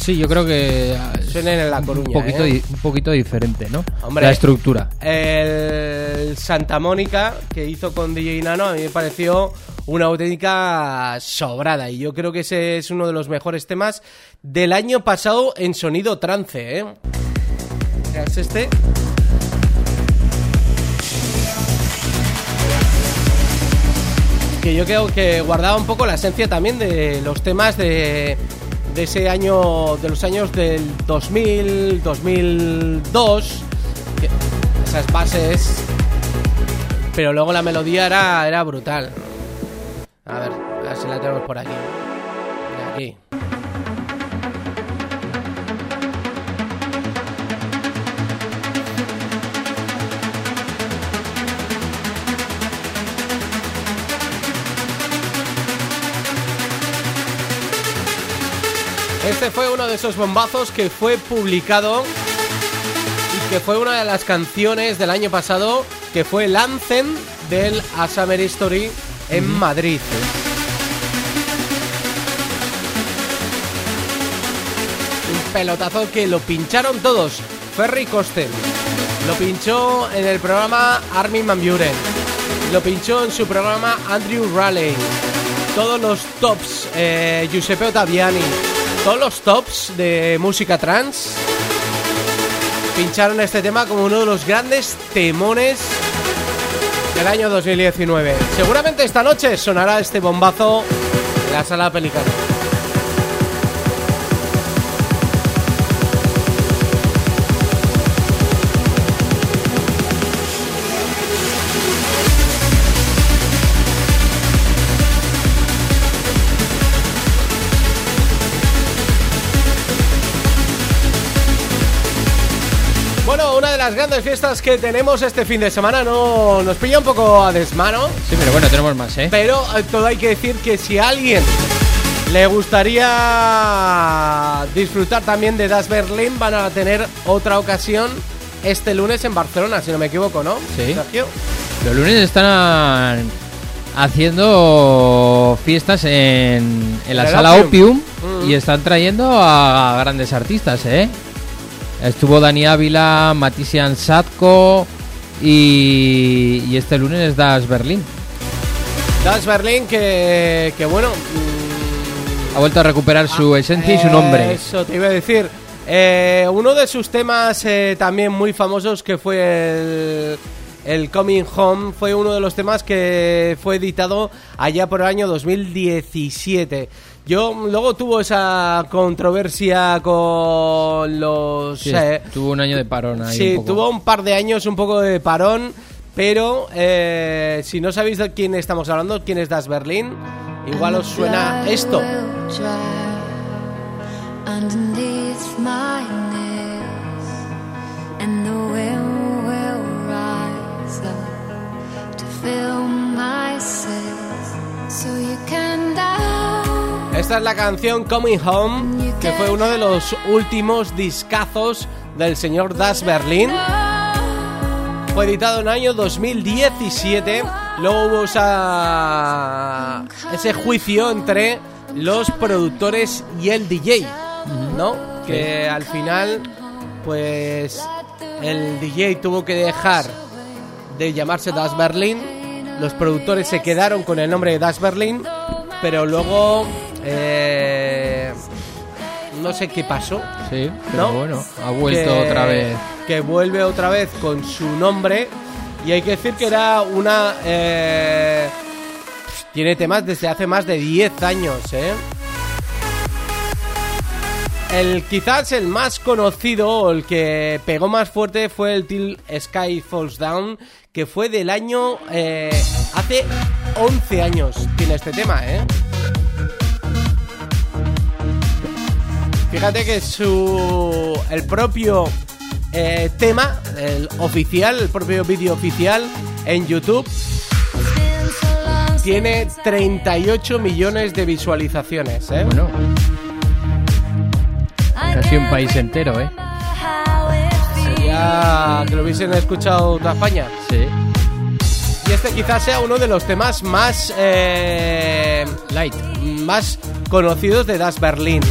[SPEAKER 3] Sí, yo creo que
[SPEAKER 2] suenen en La Coruña.
[SPEAKER 3] un poquito,
[SPEAKER 2] ¿eh?
[SPEAKER 3] un poquito diferente, ¿no?
[SPEAKER 2] Hombre.
[SPEAKER 3] La estructura.
[SPEAKER 2] El Santa Mónica que hizo con DJ Nano a mí me pareció una auténtica sobrada y yo creo que ese es uno de los mejores temas del año pasado en sonido trance, ¿eh? Es este. Que yo creo que guardaba un poco la esencia también de los temas de, de ese año, de los años del 2000, 2002, que- esas bases, pero luego la melodía era, era brutal. A ver, a ver si la tenemos por aquí. Mira, Aquí. Este fue uno de esos bombazos que fue publicado y que fue una de las canciones del año pasado que fue el anthem del A Summer History en Madrid. Un pelotazo que lo pincharon todos. Ferry Costen lo pinchó en el programa Armin Van Buren. Lo pinchó en su programa Andrew Raleigh. Todos los tops, eh, Giuseppe Ottaviani, todos los tops de música trans pincharon este tema como uno de los grandes temones del año 2019. Seguramente esta noche sonará este bombazo en la sala Pelicano. Las grandes fiestas que tenemos este fin de semana no nos pilla un poco a desmano,
[SPEAKER 3] Sí, pero bueno, tenemos más, ¿eh?
[SPEAKER 2] pero eh, todo hay que decir que si a alguien le gustaría disfrutar también de Das Berlin, van a tener otra ocasión este lunes en Barcelona, si no me equivoco, ¿no?
[SPEAKER 3] Sí.
[SPEAKER 2] Sergio?
[SPEAKER 3] Los lunes están haciendo fiestas en, en la
[SPEAKER 2] el
[SPEAKER 3] sala
[SPEAKER 2] Opium.
[SPEAKER 3] Opium
[SPEAKER 2] Mm.
[SPEAKER 3] y están trayendo a grandes artistas, ¿eh? Estuvo Dani Ávila, Matisian Sadko y, y este lunes es Das Berlin.
[SPEAKER 2] Das Berlin que, que bueno... mm,
[SPEAKER 3] Ha vuelto a recuperar su esencia y su nombre.
[SPEAKER 2] Eso te iba a decir. Eh, uno de sus temas eh, también muy famosos que fue el, el Coming Home fue uno de los temas que fue editado allá por el año 2017. Yo luego tuvo esa controversia con los...
[SPEAKER 3] Sí,
[SPEAKER 2] eh,
[SPEAKER 3] tuvo un año de parón ahí.
[SPEAKER 2] Sí,
[SPEAKER 3] un poco.
[SPEAKER 2] tuvo un par de años un poco de parón, pero eh, si no sabéis de quién estamos hablando, quién es Das Berlin, igual os suena esto.
[SPEAKER 5] So you can.
[SPEAKER 2] Esta es la canción Coming Home, que fue uno de los últimos discazos del señor Das Berlin. Fue editado en el año 2017. Luego hubo esa- ese juicio entre los productores y el DJ, ¿no? Que al final, pues, el DJ tuvo que dejar de llamarse Das Berlin. Los productores se quedaron con el nombre de Das Berlin, pero luego eh, no sé qué pasó.
[SPEAKER 3] Sí, pero
[SPEAKER 2] ¿no?
[SPEAKER 3] bueno, ha vuelto
[SPEAKER 2] Que-
[SPEAKER 3] otra vez.
[SPEAKER 2] Que vuelve otra vez con su nombre. Y hay que decir que era una. eh, tiene temas desde hace más de 10 años, ¿eh? El quizás el más conocido o el que pegó más fuerte fue el Till Sky Falls Down, que fue del año eh, hace 11 años tiene este tema, ¿eh? Fíjate que su el propio eh, tema, el oficial, el propio vídeo oficial en YouTube tiene 38 millones de visualizaciones, ¿eh?
[SPEAKER 3] Bueno, casi un país entero, ¿eh?
[SPEAKER 2] Ya que lo hubiesen escuchado toda España.
[SPEAKER 3] Sí.
[SPEAKER 2] Y este quizás sea uno de los temas más eh,
[SPEAKER 3] Light.
[SPEAKER 2] más conocidos de Das Berlin.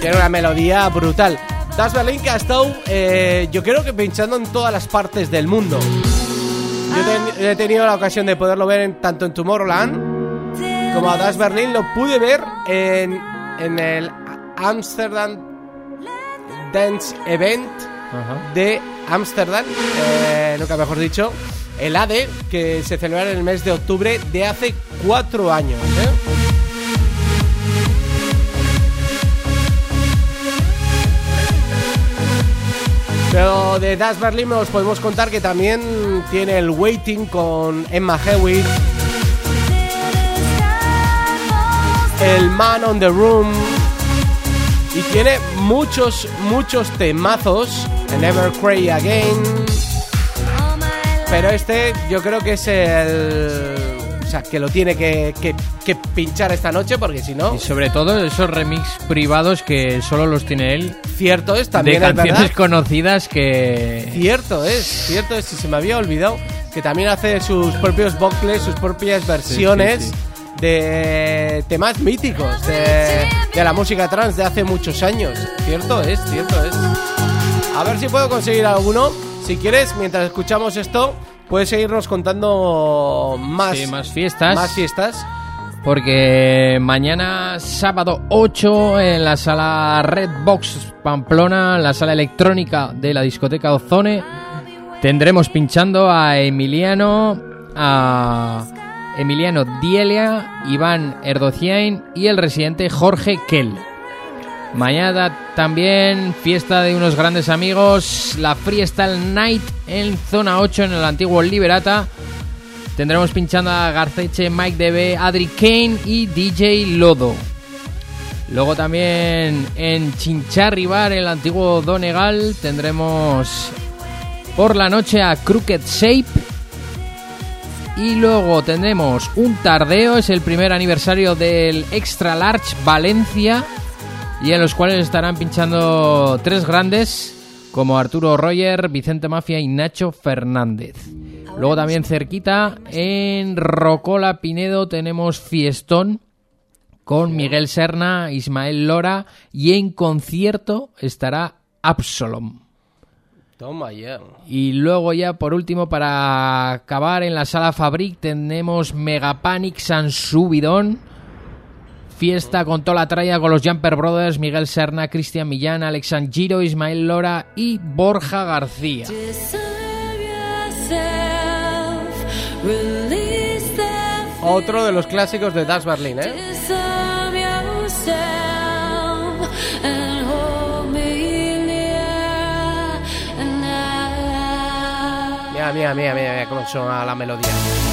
[SPEAKER 2] Tiene una melodía brutal. Das Berlin que ha estado, eh, yo creo que pinchando en todas las partes del mundo. Yo ten- he tenido la ocasión de poderlo ver en- tanto en Tomorrowland como a Das Berlin. Lo pude ver en, en el Amsterdam Dance Event
[SPEAKER 3] Ajá.
[SPEAKER 2] de Ámsterdam, eh, nunca mejor dicho, el ADE, que se celebra en el mes de octubre de hace cuatro años. ¿eh? Pero de Das Berlin os podemos contar que también tiene el Waiting con Emma Hewitt, el Man on the Room. Y tiene muchos, muchos temazos, Never Cry Again, pero este yo creo que es el... O sea, que lo tiene que, que- que pinchar esta noche porque si no,
[SPEAKER 3] Y sobre todo esos remix privados que solo los tiene él.
[SPEAKER 2] cierto es,
[SPEAKER 3] De
[SPEAKER 2] también es
[SPEAKER 3] canciones
[SPEAKER 2] verdad.
[SPEAKER 3] conocidas que...
[SPEAKER 2] Cierto es, cierto es, si se me había olvidado, que también hace sus propios vocales, sus propias versiones
[SPEAKER 3] sí.
[SPEAKER 2] de temas míticos de, de la música trans de hace muchos años. Cierto es, cierto es. A ver si puedo conseguir alguno. Si quieres, mientras escuchamos esto, puedes seguirnos contando más,
[SPEAKER 3] Sí, más fiestas.
[SPEAKER 2] más fiestas.
[SPEAKER 3] Porque mañana sábado 8 en la sala Redbox Pamplona, en la sala electrónica de la discoteca Ozone, tendremos pinchando a Emiliano, a Emiliano Dielia, Iván Erdociain y el residente Jorge Kell. Mañana también fiesta de unos grandes amigos, la Freestyle Night en zona 8 en el antiguo Liberata. Tendremos pinchando a Garceche, Mike DB, Adri Kane y DJ Lodo. Luego también en Chincharri Bar, el antiguo Donegal, tendremos por la noche a Crooked Shape. Y luego tendremos un tardeo, es el primer aniversario del Extra Large Valencia. Y en los cuales estarán pinchando tres grandes, como Arturo Roger, Vicente Mafia y Nacho Fernández. Luego también cerquita, en Rocola Pinedo, tenemos Fiestón con Miguel Serna, Ismael Lora y en concierto estará Absalom.
[SPEAKER 2] Toma ya.
[SPEAKER 3] Y luego ya por último para acabar en la sala Fabric tenemos Megapanic San Subidón. Fiesta con toda la tralla con los Jumper Brothers, Miguel Serna, Cristian Millán, Alexan Giro, Ismael Lora y Borja García.
[SPEAKER 2] Otro de los clásicos de Das Berlin, ¿eh? Mira, mira, mira, mira, mira cómo suena la melodía.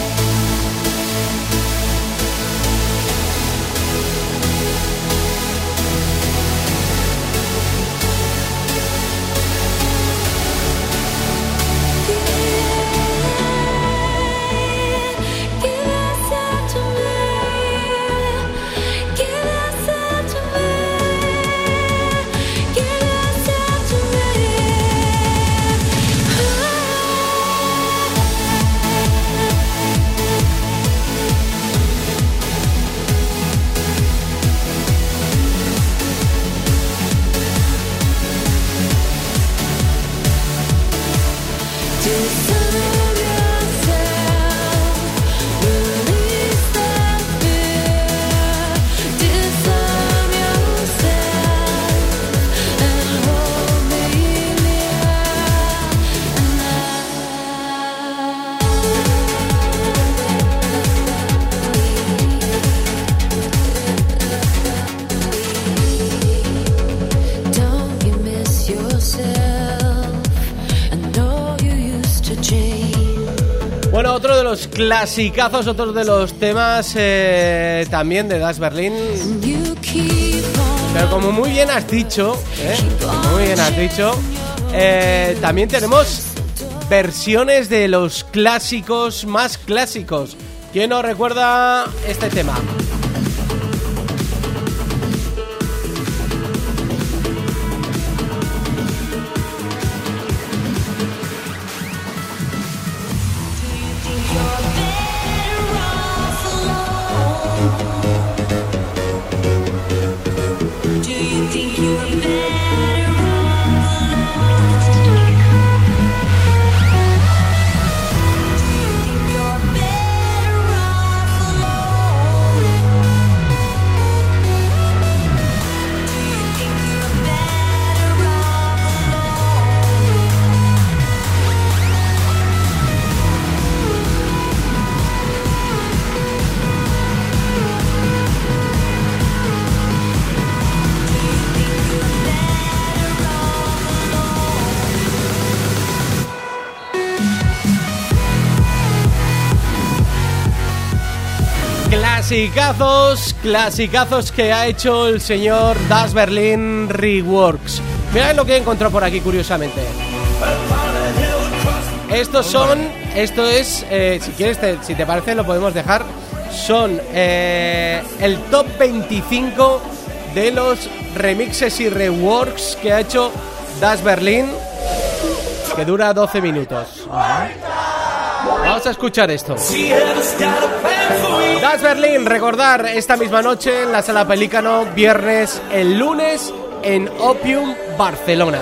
[SPEAKER 2] Clasicazos, otro de los temas eh, también de Das Berlin. Pero como muy bien has dicho, ¿eh? Muy bien has dicho, eh, también tenemos versiones de los clásicos más clásicos. ¿Quién nos recuerda este tema? Clasicazos, clasicazos que ha hecho el señor Das Berlin Reworks. Mirad lo que he encontrado por aquí, curiosamente. Estos son, esto es, eh, si quieres, te- si te parece, lo podemos dejar. Son eh, el top 25 de los remixes y reworks que ha hecho Das Berlin, que dura 12 minutos. Vamos a escuchar esto. Das Berlin, recordar esta misma noche en la sala Pelícano, viernes, el lunes en Opium, Barcelona.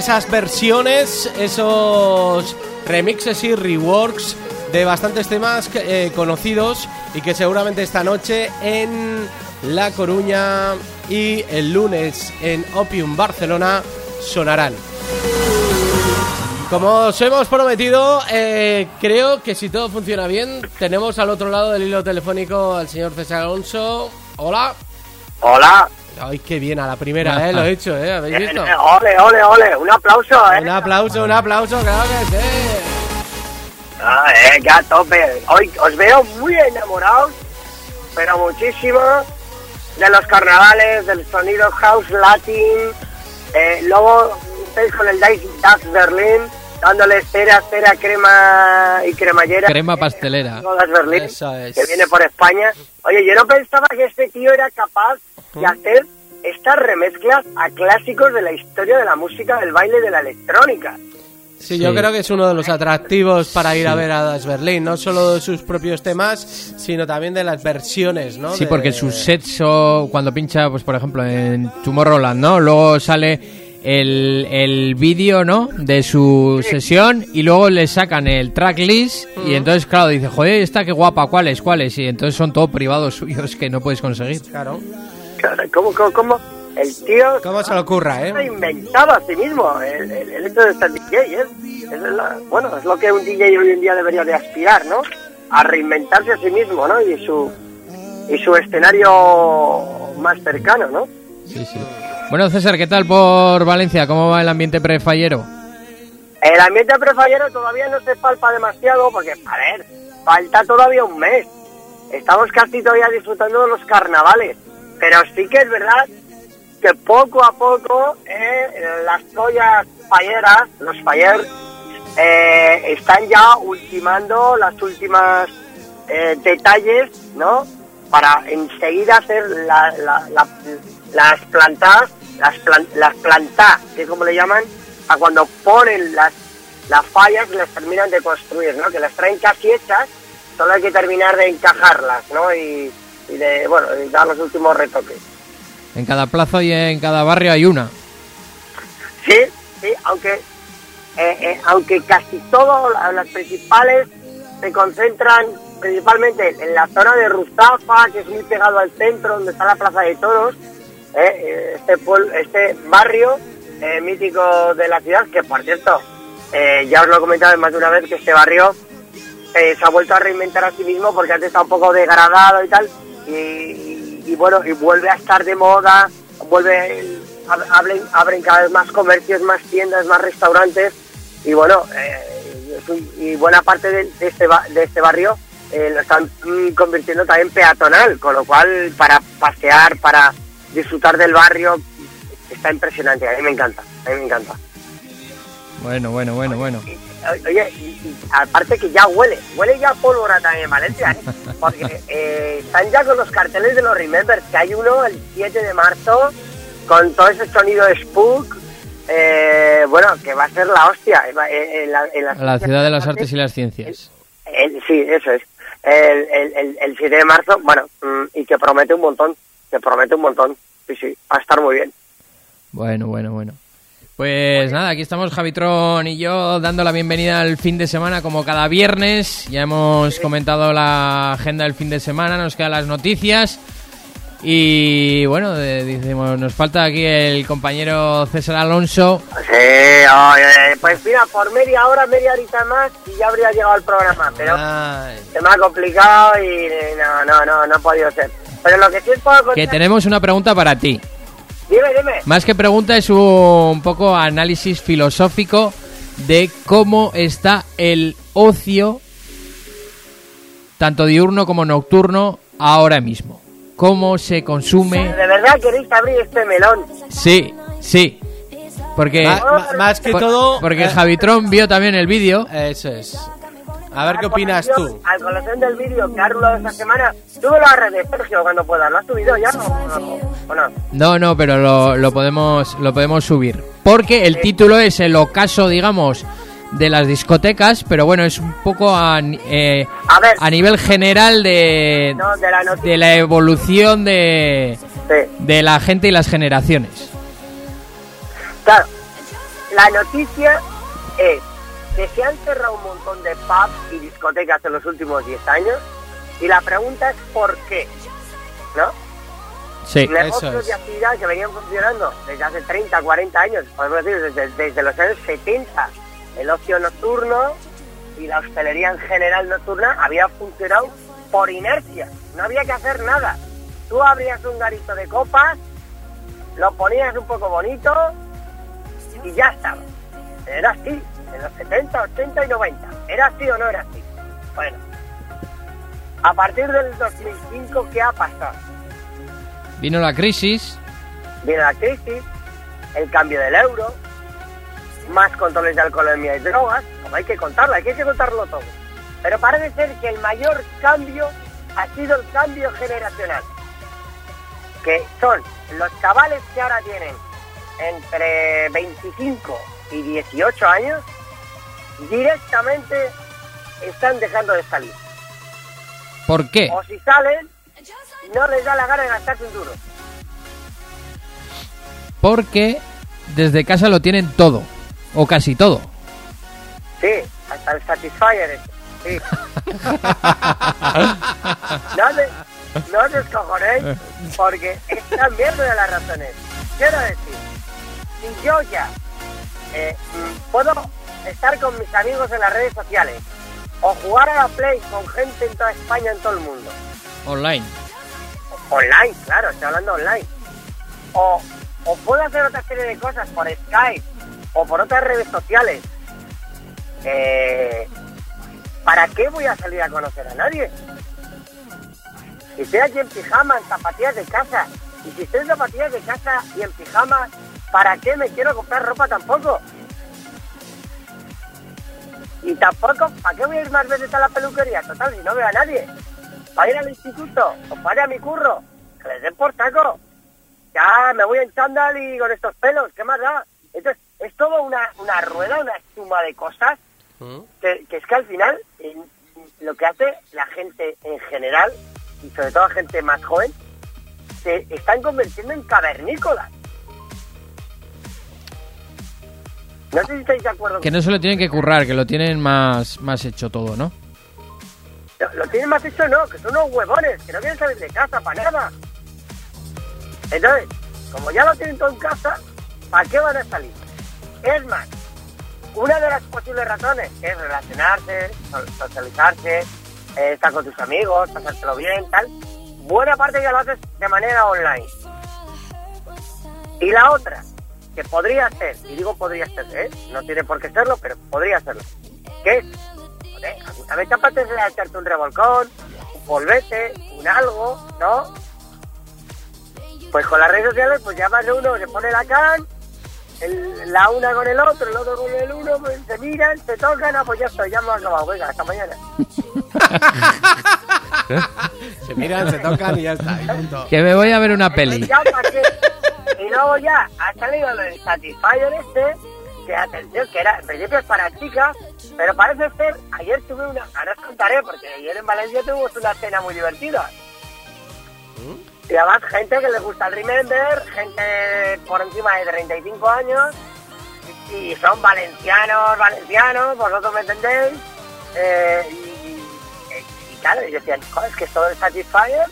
[SPEAKER 2] Esas versiones, esos remixes y reworks de bastantes temas eh, conocidos y que seguramente esta noche en La Coruña y el lunes en Opium Barcelona sonarán. Como os hemos prometido, eh, creo que si todo funciona bien, tenemos al otro lado del hilo telefónico al señor César Alonso. Hola.
[SPEAKER 7] Hola.
[SPEAKER 2] Ay, qué bien, a la primera, ¿eh? Lo he hecho, ¿eh? ¿Habéis visto?
[SPEAKER 7] Eh, ole, ole, ole. Un aplauso, ¿eh?
[SPEAKER 2] Un aplauso, un aplauso, claro que sí.
[SPEAKER 7] Ah, eh, que a tope. Hoy os veo muy enamorados, pero muchísimo, de los carnavales, del sonido house latin. Eh, luego estáis con el Dice Das Berlin, dándole cera, cera, crema y cremallera.
[SPEAKER 3] Crema pastelera.
[SPEAKER 7] Das Berlin,
[SPEAKER 2] Eso es.
[SPEAKER 7] que viene por España. Oye, yo no pensaba que este tío era capaz de hacer estas remezclas a clásicos de la historia de la música, del baile y de la electrónica.
[SPEAKER 2] Sí, yo
[SPEAKER 3] Sí.
[SPEAKER 2] creo que es uno de los atractivos para ir a ver a Das Berlin, no solo de sus propios temas, sino también de las versiones, ¿no?
[SPEAKER 3] Sí,
[SPEAKER 2] De-
[SPEAKER 3] porque sus sets o cuando pincha, pues por ejemplo, en Tomorrowland, ¿no? Luego sale el, el vídeo, ¿no? De su sesión y luego le sacan el tracklist y entonces, claro, dice, joder, esta qué guapa, ¿cuáles, cuáles? Y entonces son todos privados suyos que no puedes conseguir.
[SPEAKER 2] Claro.
[SPEAKER 7] ¿Cómo, cómo, cómo? El tío
[SPEAKER 2] ¿Cómo se le ocurra,
[SPEAKER 7] se ha
[SPEAKER 2] eh?
[SPEAKER 7] inventado a sí mismo el, el- el hecho de estar DJ, ¿eh? Es la- bueno, es lo que un DJ hoy en día debería de aspirar, ¿no? A reinventarse a sí mismo, ¿no? Y su, y su escenario más cercano, ¿no?
[SPEAKER 3] Sí, sí. Bueno, César, ¿qué tal por Valencia? ¿Cómo va el ambiente prefallero?
[SPEAKER 7] El ambiente prefallero todavía no se palpa demasiado porque, a ver, falta todavía un mes. Estamos casi todavía disfrutando de los carnavales. Pero sí que es verdad que poco a poco eh, las joyas falleras, los faller, eh, están ya ultimando las últimas eh, detalles, ¿no? Para enseguida hacer la- la- la- las plantas, las, plan- las plantas, que es como le llaman, a cuando ponen las, las fallas las terminan de construir, ¿no? Que las traen casi hechas, solo hay que terminar de encajarlas, ¿no? Y de, bueno, y dar los últimos retoques.
[SPEAKER 3] En cada plaza y en cada barrio hay una.
[SPEAKER 7] Sí, sí, aunque eh, eh, aunque casi todas las principales se concentran principalmente en la zona de Ruzafa, que es muy pegado al centro, donde está la Plaza de Toros, eh, eh, este, pueblo, este barrio eh, mítico de la ciudad, que por cierto, eh, ya os lo he comentado más de una vez, que este barrio se ha vuelto a reinventar a sí mismo porque antes está un poco degradado y tal, y, bueno, y vuelve a estar de moda, vuelve, ab- abren, abren cada vez más comercios, más tiendas, más restaurantes, y bueno, eh, y buena parte de, de este, de este barrio eh, lo están convirtiendo también peatonal, con lo cual para pasear, para disfrutar del barrio, está impresionante, a mí me encanta, a mí me encanta.
[SPEAKER 3] Bueno, bueno, bueno, bueno.
[SPEAKER 7] Oye, y, y aparte que ya huele, huele ya pólvora también en Valencia, ¿eh? [laughs] Porque eh, están ya con los carteles de los Remembers, que hay uno el 7 de marzo con todo ese sonido de Spook, eh, bueno, que va a ser la hostia. eh, eh, en la, en
[SPEAKER 3] La ciudad de las artes y las ciencias.
[SPEAKER 7] el- sí, eso es. El, el, el, el 7 de marzo, bueno, mm, y que promete un montón, que promete un montón. Sí, sí, va a estar muy bien.
[SPEAKER 3] Bueno, bueno, bueno. Pues nada, aquí estamos Javitron y yo dando la bienvenida al fin de semana como cada viernes. Ya hemos comentado la agenda del fin de semana, nos quedan las noticias. Y bueno, de- decimos, nos falta aquí el compañero César Alonso.
[SPEAKER 7] Sí, oye, pues mira, por media hora, media horita más y ya habría llegado el programa, pero
[SPEAKER 2] Ay,
[SPEAKER 7] se me ha complicado y no, no, no, no ha podido ser. Pero lo que sí os puedo
[SPEAKER 3] Que
[SPEAKER 7] contar,
[SPEAKER 3] tenemos una pregunta para ti.
[SPEAKER 7] Dime, dime.
[SPEAKER 3] Más que pregunta es un poco análisis filosófico de cómo está el ocio, tanto diurno como nocturno, ahora mismo. Cómo se consume.
[SPEAKER 7] ¿De verdad queréis abrir este melón?
[SPEAKER 3] Sí, sí. Porque,
[SPEAKER 2] Ma- ma- más que
[SPEAKER 3] por-
[SPEAKER 2] todo.
[SPEAKER 3] porque
[SPEAKER 2] eh,
[SPEAKER 3] Javitron vio también el vídeo.
[SPEAKER 2] Eso es. A ver qué opinas tú.
[SPEAKER 7] Al colación del vídeo que ha rulado esta semana, súbelo a redes, Sergio, cuando puedas. ¿Lo has subido ya o no? ¿O no?
[SPEAKER 3] No, no, pero lo, lo podemos lo podemos subir. Porque el título es el ocaso, digamos, de las discotecas, pero bueno, es un poco a, eh,
[SPEAKER 7] A ver.
[SPEAKER 3] a nivel general de,
[SPEAKER 7] No, de la noticia.
[SPEAKER 3] de la evolución de,
[SPEAKER 7] Sí.
[SPEAKER 3] de la gente y las generaciones.
[SPEAKER 7] Claro, la noticia es que se han cerrado un montón de pubs y discotecas en los últimos 10 años y la pregunta es ¿por qué? ¿No?
[SPEAKER 3] Sí,
[SPEAKER 7] Negocios
[SPEAKER 2] es.
[SPEAKER 7] de actividad que venían funcionando desde hace 30, 40 años, podemos decir desde, desde los años 70. El ocio nocturno y la hostelería en general nocturna había funcionado por inercia, no había que hacer nada. Tú abrías un garito de copas, lo ponías un poco bonito y ya estaba. Era así, en los 70, 80 y 90. ¿Era así o no era así? Bueno, a partir del 2005, ¿qué ha pasado?
[SPEAKER 3] vino la crisis.
[SPEAKER 7] Viene la crisis, el cambio del euro, más controles de alcoholemia y drogas, como hay que contarlo, hay que contarlo todo. Pero parece ser que el mayor cambio ha sido el cambio generacional, que son los chavales que ahora tienen entre 25 y 18 años, directamente están dejando de salir.
[SPEAKER 3] ¿Por qué?
[SPEAKER 7] O si salen, no les da la gana de gastarse un duro.
[SPEAKER 3] Porque desde casa lo tienen todo, o casi todo.
[SPEAKER 7] Sí, hasta el Satisfyer ese. Sí. [laughs] no, te- no os descojonéis porque es también una de las razones. Quiero decir, si yo ya eh, mm, puedo estar con mis amigos en las redes sociales o jugar a la Play con gente en toda España, en todo el mundo,
[SPEAKER 3] Online.
[SPEAKER 7] online, claro, estoy hablando online, o, o puedo hacer otra serie de cosas por Skype o por otras redes sociales, eh, ¿para qué voy a salir a conocer a nadie? Si estoy aquí en pijama, en zapatillas de casa, y si estoy en zapatillas de casa y en pijama, ¿para qué me quiero comprar ropa tampoco? Y tampoco, ¿para qué voy a ir más veces a la peluquería? Total, si no veo a nadie. ¿Para ir al instituto? ¿O para ir a mi curro? Que les den por saco. Ya me voy en chándal y con estos pelos, ¿qué más da? Entonces, es todo una, una rueda, una suma de cosas
[SPEAKER 2] ¿Mm?
[SPEAKER 7] que, que es que al final eh, lo que hace la gente en general, y sobre todo la gente más joven, se están convirtiendo en cavernícolas. No sé si estáis de acuerdo.
[SPEAKER 3] Que no se lo tienen que currar, que lo tienen más, más hecho todo, ¿no?
[SPEAKER 7] Lo, lo tienen más hecho no, que son unos huevones, que no quieren salir de casa para nada. Entonces, como ya lo tienen todo en casa, ¿para qué van a salir? Es más, una de las posibles razones es relacionarse, so- socializarse, eh, estar con tus amigos, pasártelo bien, tal. Buena parte ya lo haces de manera online. Y la otra, que podría ser, y digo podría ser, ¿eh? no tiene por qué serlo, pero podría serlo, que es Joder, a mí te apetece echarte un revolcón, un polvete, un algo, ¿no? Pues con las redes sociales, pues llamas de uno, se pone la can, el- la una con el otro, el otro con el uno, pues se miran, se tocan, ah, pues ya estoy, ya hemos acabado, venga, hasta mañana. [laughs]
[SPEAKER 2] Se miran, se tocan y ya está. y punto.
[SPEAKER 3] Que me voy a ver una peli.
[SPEAKER 7] Ya, ¿para qué? Y luego ya ha salido del Satisfyer este, que atención, que era, en principio es para chicas, pero parece ser, ayer tuve una, ahora os contaré, porque ayer en Valencia tuvimos una cena muy divertida. Y además gente que le gusta el Remember, gente por encima de 35 años, y, son valencianos, valencianos, vosotros me entendéis, eh, y, y- y claro, y decían, "Joder, es que esto del Satisfyer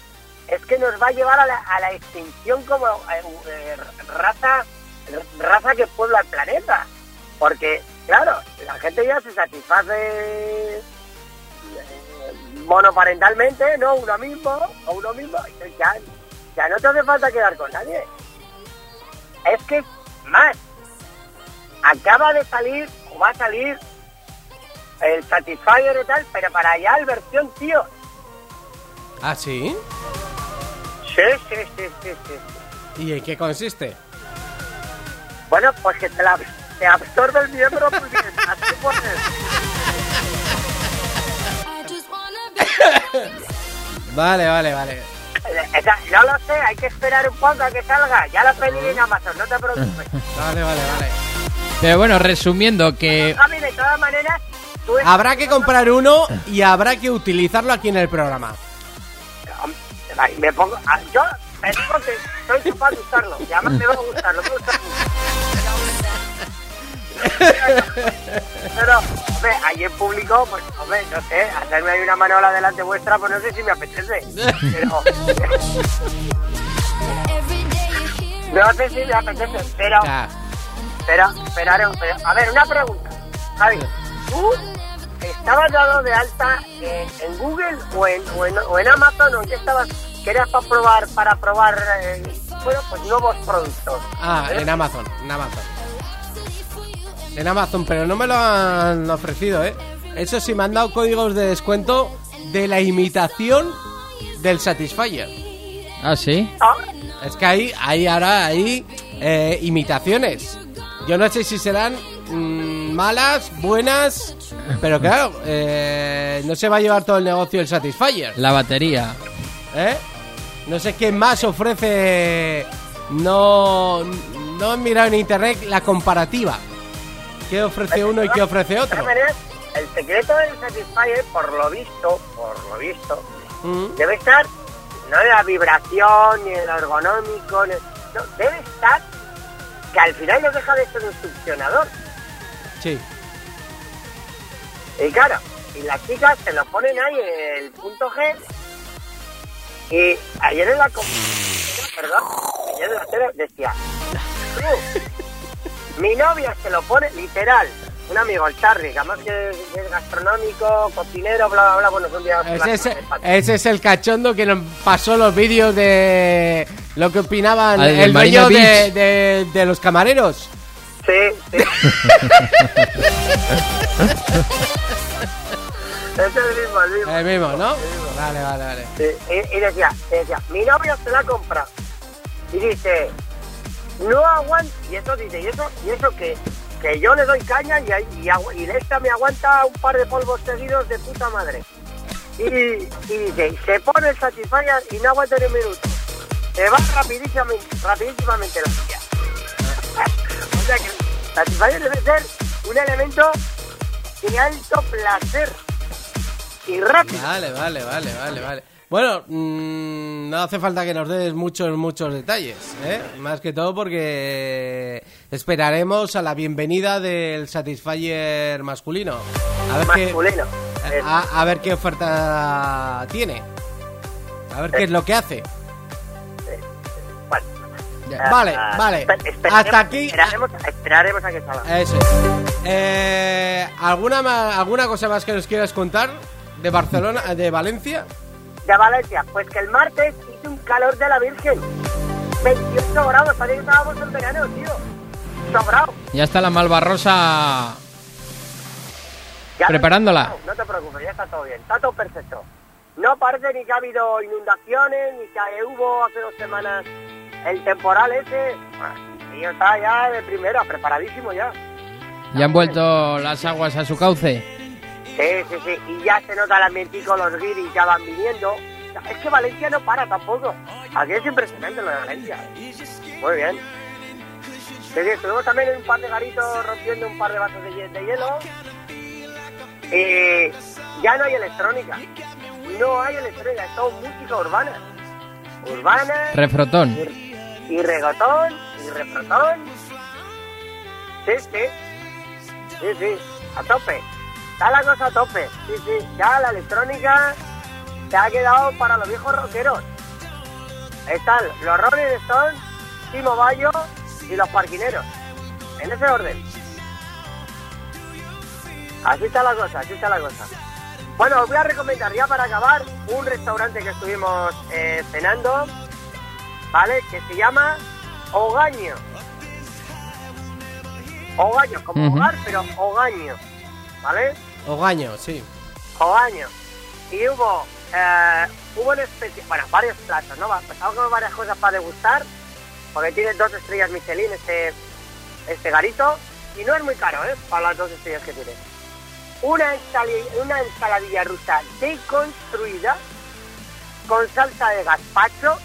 [SPEAKER 7] es que nos va a llevar a la, a la extinción como eh, eh, raza raza que puebla el planeta. Porque, claro, la gente ya se satisface eh, monoparentalmente, ¿no? Uno mismo, o uno mismo, ya, ya no te hace falta quedar con nadie. es que más. Acaba de salir, o va a salir, el Satisfyer y tal, pero para allá el versión, tío.
[SPEAKER 2] ¿Ah, sí?
[SPEAKER 7] Sí, sí, sí, sí, sí.
[SPEAKER 2] ¿Y en qué consiste?
[SPEAKER 7] Bueno, pues que te, la, te absorbe el miembro, pues bien, así pues.
[SPEAKER 2] Vale, vale, vale.
[SPEAKER 7] Eh, No lo sé, hay que esperar un poco a que salga. Ya lo pedí en Amazon, no te preocupes. [laughs]
[SPEAKER 2] Vale, vale, vale.
[SPEAKER 3] Pero bueno, resumiendo que...
[SPEAKER 7] Javi, de todas maneras,
[SPEAKER 2] Habrá que comprar uno y habrá que utilizarlo aquí en el programa.
[SPEAKER 7] Ay, Me pongo, ah, yo te digo que soy capaz de usarlo. Y además me va a gustar, lo voy a usar mucho. Pero, hombre, ahí en público, pues, hombre, no sé, hacerme ahí una manola delante vuestra, pues no sé si me apetece. Pero, no sé si me apetece, pero, pero, pero, pero, a ver, una pregunta. Javi, ¿tú estabas dado de alta en, en Google o en, o, en, o en Amazon o en qué estabas? Que era para probar, para probar, eh, bueno, pues nuevos productos.
[SPEAKER 2] Ah,
[SPEAKER 7] ¿Eh?
[SPEAKER 2] en Amazon, en Amazon. En Amazon, pero no me lo han ofrecido, ¿eh? Eso sí, me han dado códigos de descuento de la imitación del Satisfyer.
[SPEAKER 3] Ah, sí.
[SPEAKER 7] Ah,
[SPEAKER 2] Es que ahí, ahí ahora hay eh, imitaciones. Yo no sé si serán mm, malas, buenas, pero claro, eh, no se va a llevar todo el negocio el Satisfyer.
[SPEAKER 3] La batería.
[SPEAKER 2] ¿Eh? No sé qué más ofrece. No, no he mirado en internet la comparativa. ¿Qué ofrece uno y qué ofrece otro?
[SPEAKER 7] el secreto del Satisfyer, por lo visto, por lo visto,
[SPEAKER 2] Mm,
[SPEAKER 7] debe estar no en la vibración, ni en lo ergonómico, ni- no, debe estar que al final no deja de ser un succionador.
[SPEAKER 2] Sí.
[SPEAKER 7] Y claro, y las chicas se lo ponen ahí en el punto G. Y ayer en la com- perdón, ayer en la tele decía, "Tú, mi novia se lo pone literal, un amigo, el Charlie, que además que es, es gastronómico, cocinero, bla, bla, bla, bueno, son días...
[SPEAKER 2] Ese es, ese es el cachondo que nos pasó los vídeos de lo que opinaban
[SPEAKER 3] Al
[SPEAKER 2] el dueño de, de- de los camareros.
[SPEAKER 7] Sí, sí. [laughs] es el mismo, el mismo.
[SPEAKER 2] El mismo, ¿no? Vale, vale, vale.
[SPEAKER 7] Y, decía, decía, mi novia se la compra. Y dice, no aguanta, y eso dice, y eso, y eso que, que yo le doy caña y, y, y esta me aguanta un par de polvos seguidos de puta madre. Y, y dice, se pone el Satisfyer y no aguanta ni un minuto. Se va rapidísimamente, rapidísimamente la tía. [laughs] o sea que Satisfyer debe ser un elemento de alto placer y rápido.
[SPEAKER 2] Vale, vale, vale, vale, vale. Bueno, mm, no hace falta que nos des muchos, muchos detalles, ¿eh? Más que todo porque esperaremos a la bienvenida del Satisfyer masculino. A ver
[SPEAKER 7] Masculino.
[SPEAKER 2] Qué, a, a ver qué oferta tiene. A ver qué es lo que hace. Vale,
[SPEAKER 7] ah,
[SPEAKER 2] vale.
[SPEAKER 7] esperaremos-
[SPEAKER 2] Hasta aquí.
[SPEAKER 7] Esperaremos, esperaremos a que salga.
[SPEAKER 2] Eso. es. Eh, ¿alguna, ¿Alguna cosa más que nos quieras contar de Barcelona, de Valencia?
[SPEAKER 7] De Valencia, pues que el martes hizo un calor de la Virgen. 28 grados, parece que estábamos en verano, tío. Sobrado.
[SPEAKER 3] Ya está la Malvarrosa
[SPEAKER 7] Ya
[SPEAKER 3] Preparándola.
[SPEAKER 7] No, no te preocupes, ya está todo bien, está todo perfecto. No parece ni que ha habido inundaciones, ni que hubo hace dos semanas el temporal ese. Y está ya de primera, preparadísimo ya.
[SPEAKER 3] Ya han vuelto las aguas a su cauce.
[SPEAKER 7] Sí, sí, sí. Y ya se nota el ambientico, los guiris ya van viniendo. Es que Valencia no para tampoco. Aquí es impresionante lo de Valencia. Muy bien. Sí, sí, estuvimos también en un par de garitos rompiendo un par de vasos de, hie- de hielo. Y ya no hay electrónica. No hay electrónica, es todo música urbana. Urbana
[SPEAKER 3] Refrotón.
[SPEAKER 7] y regotón y refrotón. Sí, sí. Sí, sí, a tope. Está la cosa a tope. Sí, sí. Ya la electrónica se ha quedado para los viejos rockeros. Están los Rolling Stones, Timo Bayo y los parquineros. En ese orden. Así está la cosa, así está la cosa. Bueno, os voy a recomendar ya para acabar un restaurante que estuvimos eh, cenando, ¿vale? Que se llama Ogaño. Ogaño, como
[SPEAKER 3] Ujú.
[SPEAKER 7] hogar, pero hogaño, ¿vale?
[SPEAKER 2] Ogaño, sí.
[SPEAKER 7] Hogaño. Y hubo, eh, hubo una especie, bueno, varios platos, ¿no? Va- Pues algo varias cosas para degustar, porque tiene dos estrellas Michelin este, este garito, y no es muy caro, ¿eh? Para las dos estrellas que tiene. Una, ensali- una ensaladilla rusa deconstruida, con salsa de gazpacho,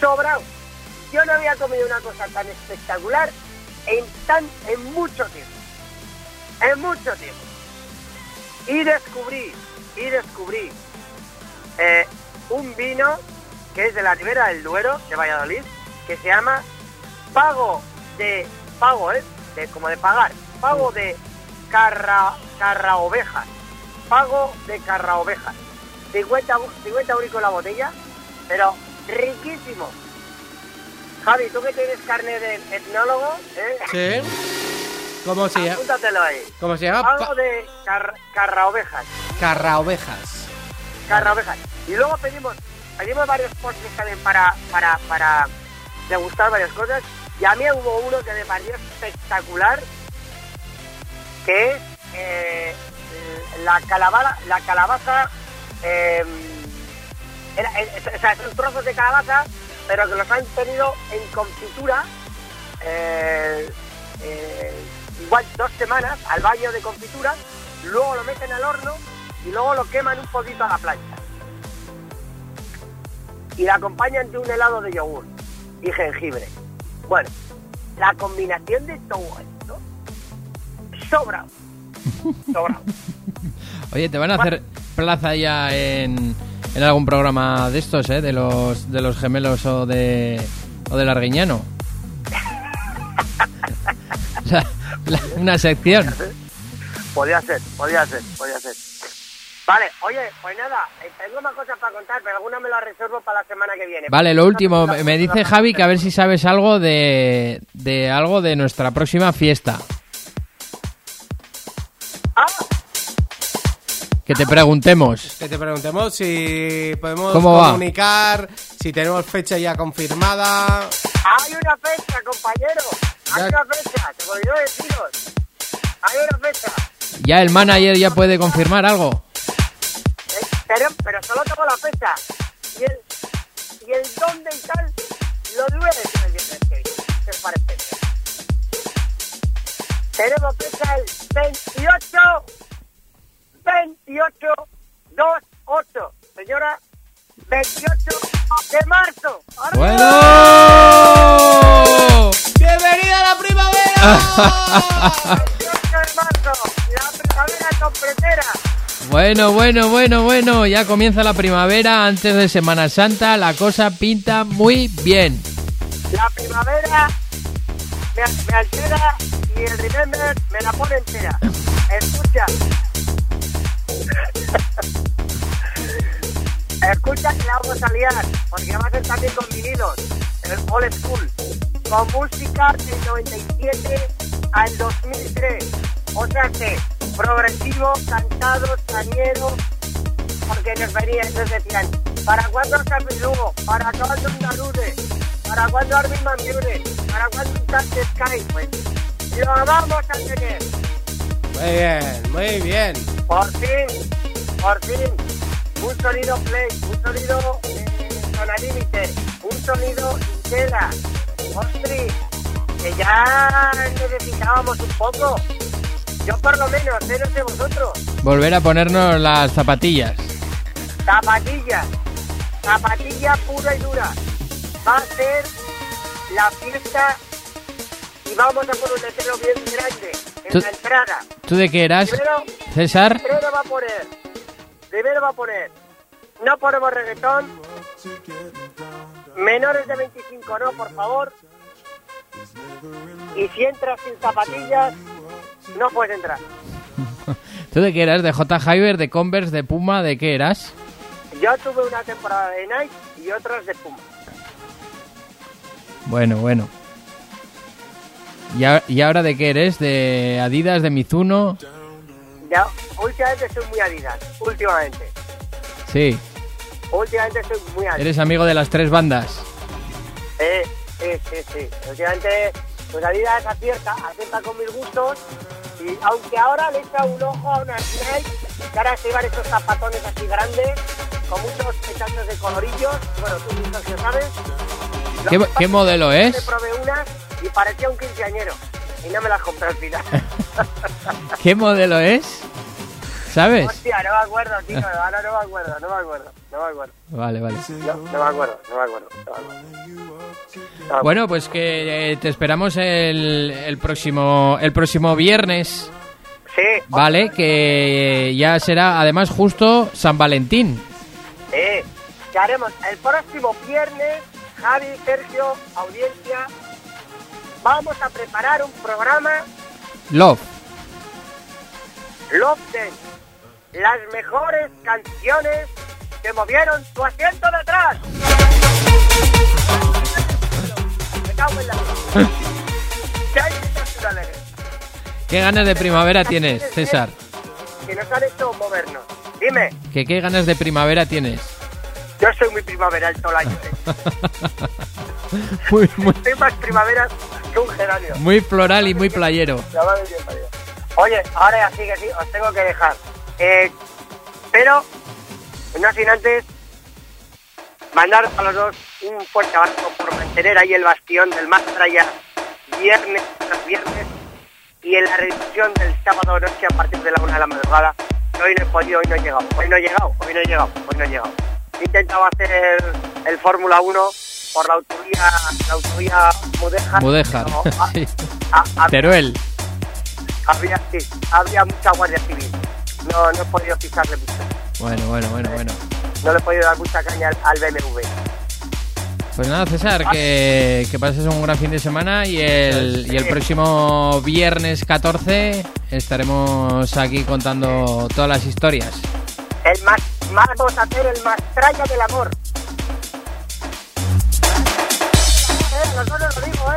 [SPEAKER 7] sobrado. Yo no había comido una cosa tan espectacular en, tan, en mucho tiempo. En mucho tiempo. Y descubrí, y descubrí eh, un vino que es de la Ribera del Duero, de Valladolid, que se llama Pago de, pago, ¿eh? De, como de pagar, Pago de carra, carra ovejas, Pago de carra ovejas. 50, bu- 50 euricos la botella, pero riquísimo. Javi, tú que tienes carne de etnólogo, ¿eh?
[SPEAKER 2] Sí. ¿Cómo se llama?
[SPEAKER 7] Apúntatelo ahí.
[SPEAKER 2] ¿Cómo se llama?
[SPEAKER 7] Pago de car, carra ovejas.
[SPEAKER 2] Carra ovejas.
[SPEAKER 7] carra ovejas. Y luego pedimos, pedimos varios postres también para, para, para degustar varias cosas. Y a mí hubo uno que me pareció espectacular, que es eh, la calabaza, la calabaza, eh, era- o sea, son trozos de calabaza, pero que los han tenido en confitura, eh, eh, igual dos semanas al baño de confitura, luego lo meten al horno y luego lo queman un poquito a la plancha. Y la acompañan de un helado de yogur y jengibre. Bueno, la combinación de todo esto sobra. [laughs] Sobra.
[SPEAKER 3] Oye, te van a hacer plaza ya en, en algún programa de estos, ¿eh? De los, de los gemelos o de, o del Arguiñano. [laughs] O sea, la- una sección.
[SPEAKER 7] Podía ser, podía ser, podía ser. Vale, oye, pues nada, eh, tengo más cosas para contar, pero alguna me la reservo para la semana que viene.
[SPEAKER 3] Vale, lo último, me me dice Javi que a ver si sabes algo de, de algo de nuestra próxima fiesta. Que te preguntemos.
[SPEAKER 2] Que te preguntemos si podemos comunicar, si tenemos fecha ya confirmada.
[SPEAKER 7] hay una fecha, compañero. Hay
[SPEAKER 2] Ya-
[SPEAKER 7] una fecha, te olvidó deciros. Hay una fecha.
[SPEAKER 3] ¿Ya el manager ya puede confirmar algo?
[SPEAKER 7] Eh, Pero, pero solo tengo la fecha. Y el, y el dónde y tal, lo duele el viernes que viene. ¿Qué os parece? Tenemos fecha el 28, 28, 2, 8. Señora, 28 de marzo. ¡Arriba!
[SPEAKER 3] ¡Bueno!
[SPEAKER 2] ¡Bienvenida a la primavera!
[SPEAKER 7] 28 de marzo, la primavera completera.
[SPEAKER 3] Bueno, bueno, bueno, bueno, ya comienza la primavera, antes de Semana Santa, la cosa pinta muy bien.
[SPEAKER 7] La primavera me, me altera y el remember me la pone entera. Escucha. Escucha que la vamos a liar, porque va a ser también con vinilos, el old school, con música del 97 al 2003. O sea que progresivo, cantado, cañero, porque nos venían, nos decían, ¿para cuándo Carmen Lugo? ¿Para cuándo un Darude? ¿Para cuándo Armin Van Buren? ¿Para cuándo un Sky? Pues lo vamos a tener.
[SPEAKER 2] Muy bien, muy bien.
[SPEAKER 7] Por fin, por fin, un sonido play, un sonido eh, un sonido intera. Ostri, que ya necesitábamos un poco. Yo por lo menos, sé no sé vosotros.
[SPEAKER 3] Volver a ponernos las zapatillas.
[SPEAKER 7] Zapatilla, zapatilla pura y dura. Va a ser la fiesta y vamos a poner un letrero bien grande en
[SPEAKER 3] Tú-
[SPEAKER 7] la entrada.
[SPEAKER 3] ¿Tú de qué eras,
[SPEAKER 7] Primero,
[SPEAKER 3] César?
[SPEAKER 7] primero va a poner, primero va a poner, no ponemos reggaetón, menores de 25 no, por favor. Y si entras sin zapatillas, no puedes entrar. [laughs]
[SPEAKER 3] ¿Tú de qué eras? ¿De J. Hyber, de Converse, de Puma? ¿De qué eras?
[SPEAKER 7] Yo tuve una temporada de Nike y otras de Puma.
[SPEAKER 3] Bueno, bueno. ¿Y, a- y ahora de qué eres? ¿De Adidas, de Mizuno?
[SPEAKER 7] Ya, últimamente soy muy Adidas, últimamente.
[SPEAKER 3] Sí.
[SPEAKER 7] Últimamente soy muy Adidas.
[SPEAKER 3] Eres amigo de las tres bandas.
[SPEAKER 7] Eh, sí, sí, sí. Últimamente pues es acierta, acierta con mis gustos. Y aunque ahora le echa un ojo a unas Nike, que ahora se llevan estos zapatones así grandes, con muchos pechazos de colorillos. Bueno, tú mismo que sabes.
[SPEAKER 3] ¿Qué, modelo es?
[SPEAKER 7] probé unas y parecía un quinceañero. Y no me las compré al final. [laughs]
[SPEAKER 3] ¿Qué modelo es? ¿Sabes?
[SPEAKER 7] Hostia, no me acuerdo, tío. Ahora no me acuerdo, no me acuerdo, no me acuerdo.
[SPEAKER 3] Vale, vale.
[SPEAKER 7] No, no me acuerdo, no me acuerdo. No me acuerdo. No,
[SPEAKER 3] Bueno, pues que eh, te esperamos el, el próximo el próximo viernes,
[SPEAKER 7] Sí,
[SPEAKER 3] ¿vale? Que ya será además justo San Valentín.
[SPEAKER 7] sí. Que haremos el próximo viernes, Javi, Sergio, audiencia. Vamos a preparar un programa
[SPEAKER 3] Love.
[SPEAKER 7] Love Dance. Las mejores canciones que movieron tu asiento de atrás. Me cago en la vida. ¿Qué [laughs] hay naturales
[SPEAKER 3] ¿Qué ganas de primavera tienes, César?
[SPEAKER 7] que nos han hecho movernos? Dime,
[SPEAKER 3] ¿Que qué ganas de primavera tienes?
[SPEAKER 7] Yo soy muy primaveral todo el año. ¿eh? [laughs]
[SPEAKER 3] Muy, muy,
[SPEAKER 7] Soy más primavera que un geranio.
[SPEAKER 3] muy floral y muy playero.
[SPEAKER 7] Oye, ahora ya sí que sí, os tengo que dejar. Eh, pero, no sin antes, mandar a los dos un fuerte abrazo por mantener ahí el bastión del más traya viernes tras viernes y en la reedición del sábado noche a partir de la una de la madrugada. Hoy no he podido, hoy no he llegado, hoy no he llegado, hoy no he llegado, hoy no he llegado. He intentado hacer el Fórmula 1 por la autovía, la autovía Mudéjar.
[SPEAKER 3] Mudéjar, [laughs] sí. Teruel.
[SPEAKER 7] había, sí, había mucha guardia civil. No, no he podido pisarle mucho.
[SPEAKER 3] Bueno, bueno, bueno, bueno.
[SPEAKER 7] No le he podido dar mucha caña al, al BMW.
[SPEAKER 3] Pues nada, César, que, que pases un gran fin de semana y el, y el próximo viernes 14 estaremos aquí contando todas las historias.
[SPEAKER 7] El más, más vamos a hacer el más traya del amor. Eh, los dos os lo digo, ¿eh?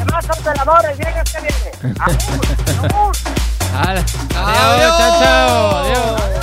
[SPEAKER 7] El más del amor el viernes que viene. [laughs]
[SPEAKER 3] Hala, Adiós, chao, chao. Adiós.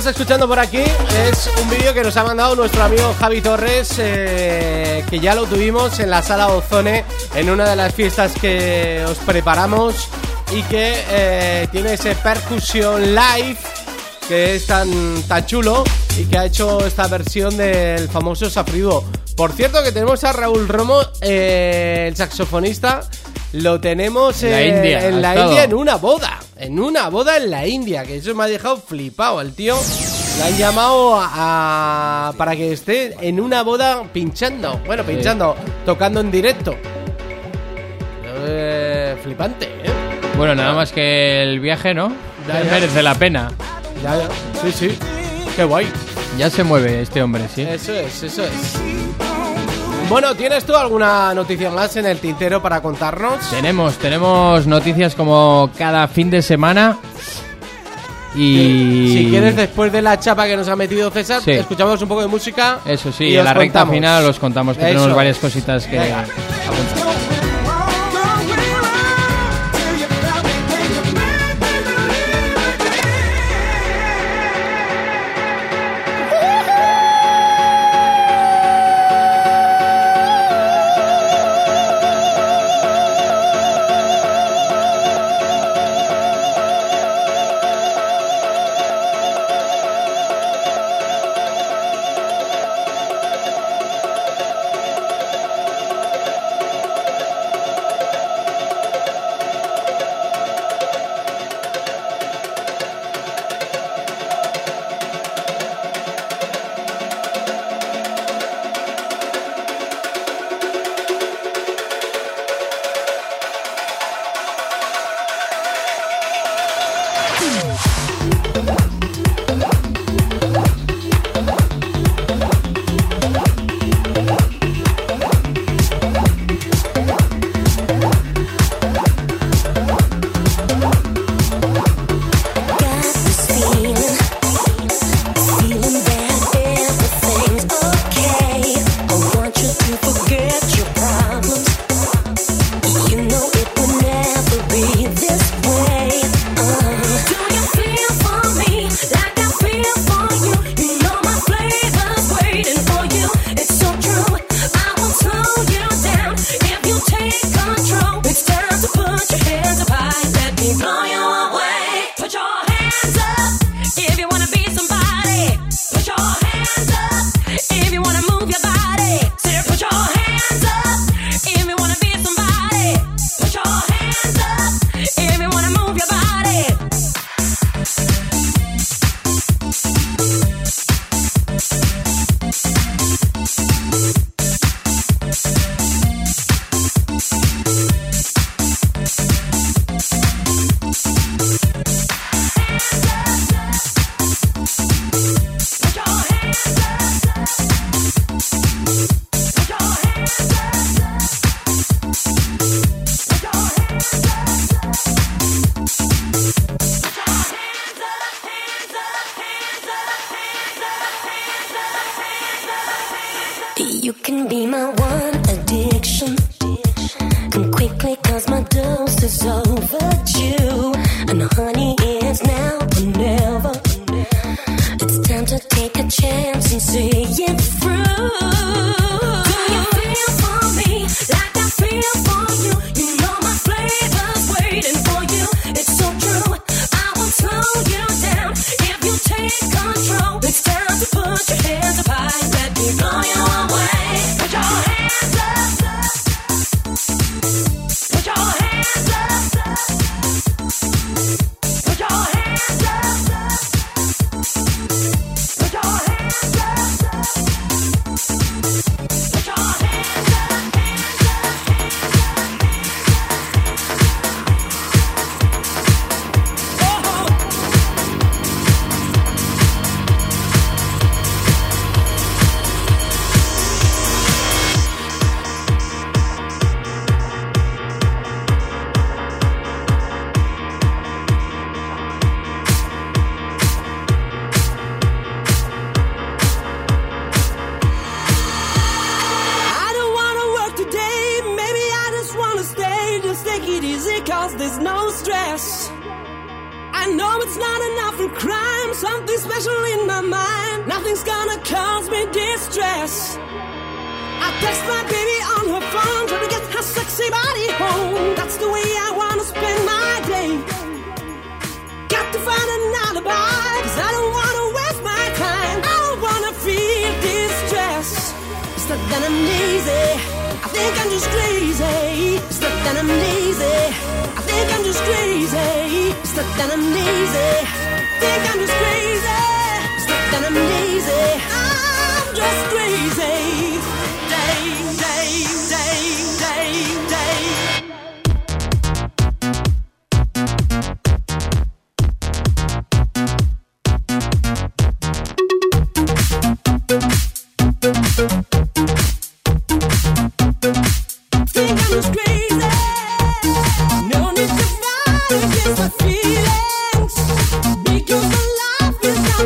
[SPEAKER 2] estás escuchando por aquí es un vídeo que nos ha mandado nuestro amigo Javi Torres, eh, que ya lo tuvimos en la sala Ozone, en una de las fiestas que os preparamos y que eh, tiene ese percusión live que es tan, tan chulo y que ha hecho esta versión del famoso Safrido. Por cierto que tenemos a Raúl Romo, eh, el saxofonista, lo tenemos
[SPEAKER 8] la India,
[SPEAKER 2] en la India en una boda en una boda en la India, que eso me ha dejado flipado al tío. Lo han llamado a, para que esté en una boda pinchando, bueno, pinchando, tocando en directo. Eh, flipante, ¿eh?
[SPEAKER 8] Bueno, nada más que el viaje, ¿no?
[SPEAKER 2] Ya.
[SPEAKER 8] Merece la pena.
[SPEAKER 2] Ya, ya. Sí, sí. Qué guay.
[SPEAKER 8] Ya se mueve este hombre, sí.
[SPEAKER 2] Eso es, eso es. Bueno, ¿tienes tú alguna noticia más en el tintero para contarnos?
[SPEAKER 8] Tenemos, tenemos noticias como cada fin de semana. Y
[SPEAKER 2] si quieres, después de la chapa que nos ha metido César, escuchamos un poco de música.
[SPEAKER 8] Eso sí,
[SPEAKER 2] y
[SPEAKER 8] en la recta final os contamos que tenemos varias cositas que.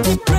[SPEAKER 9] Thank you.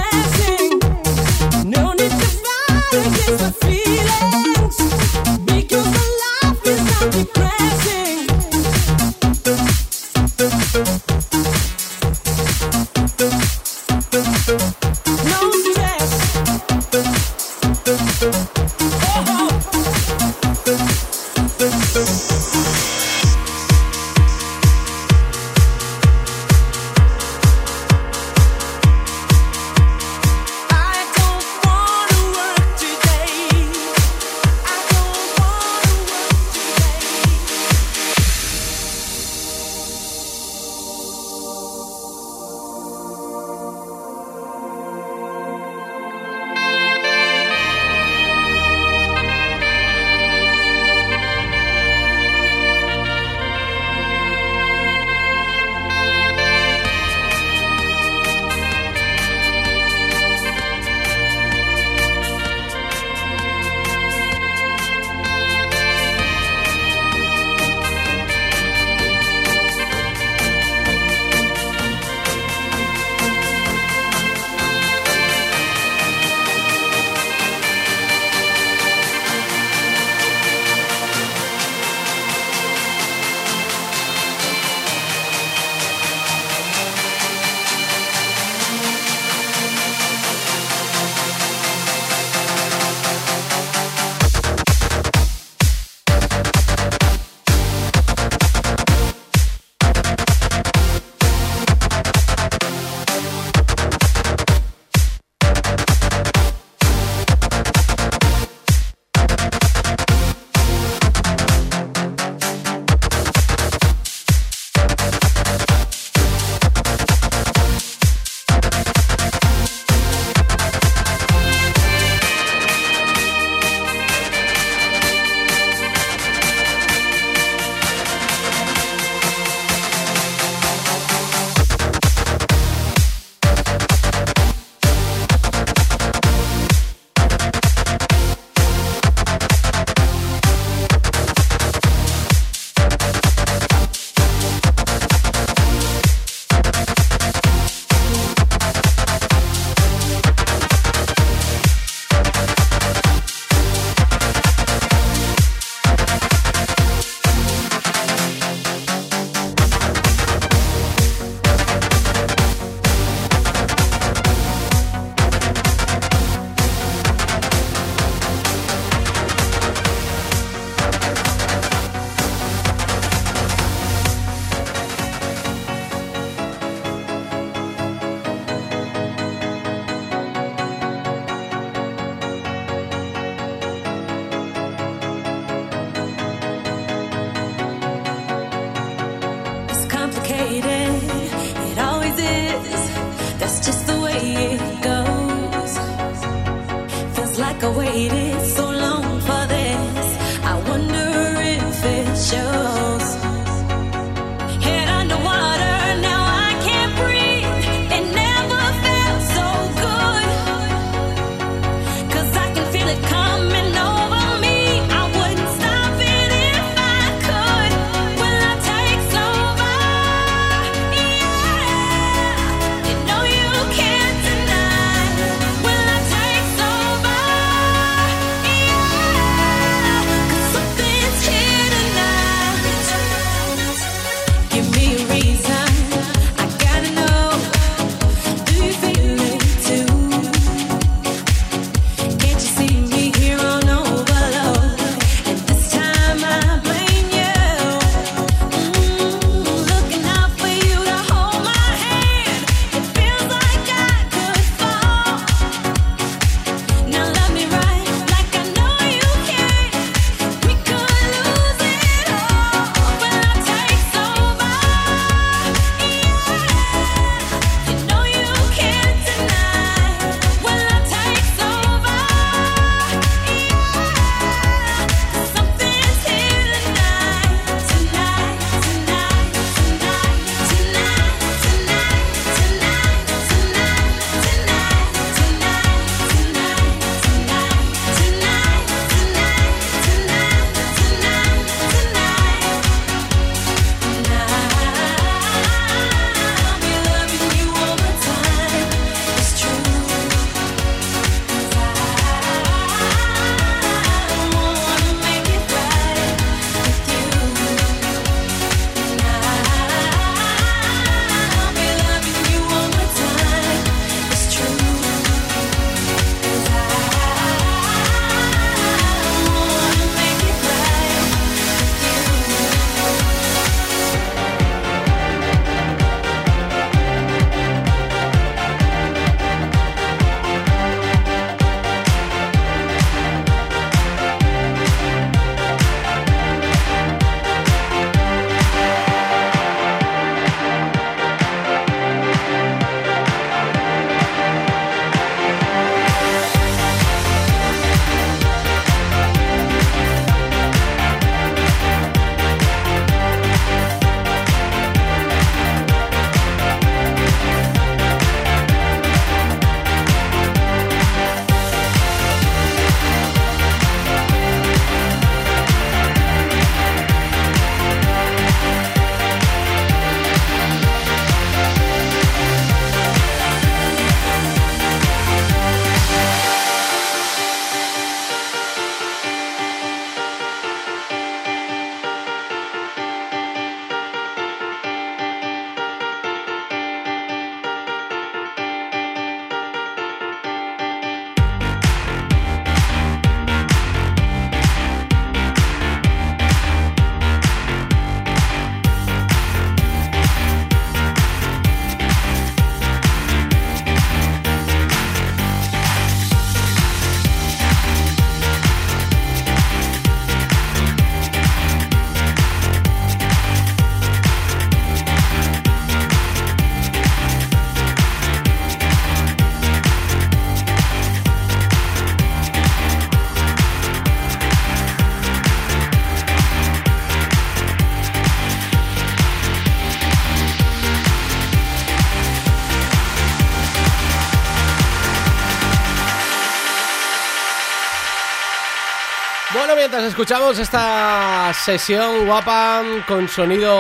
[SPEAKER 2] Mientras escuchamos esta sesión guapa con sonido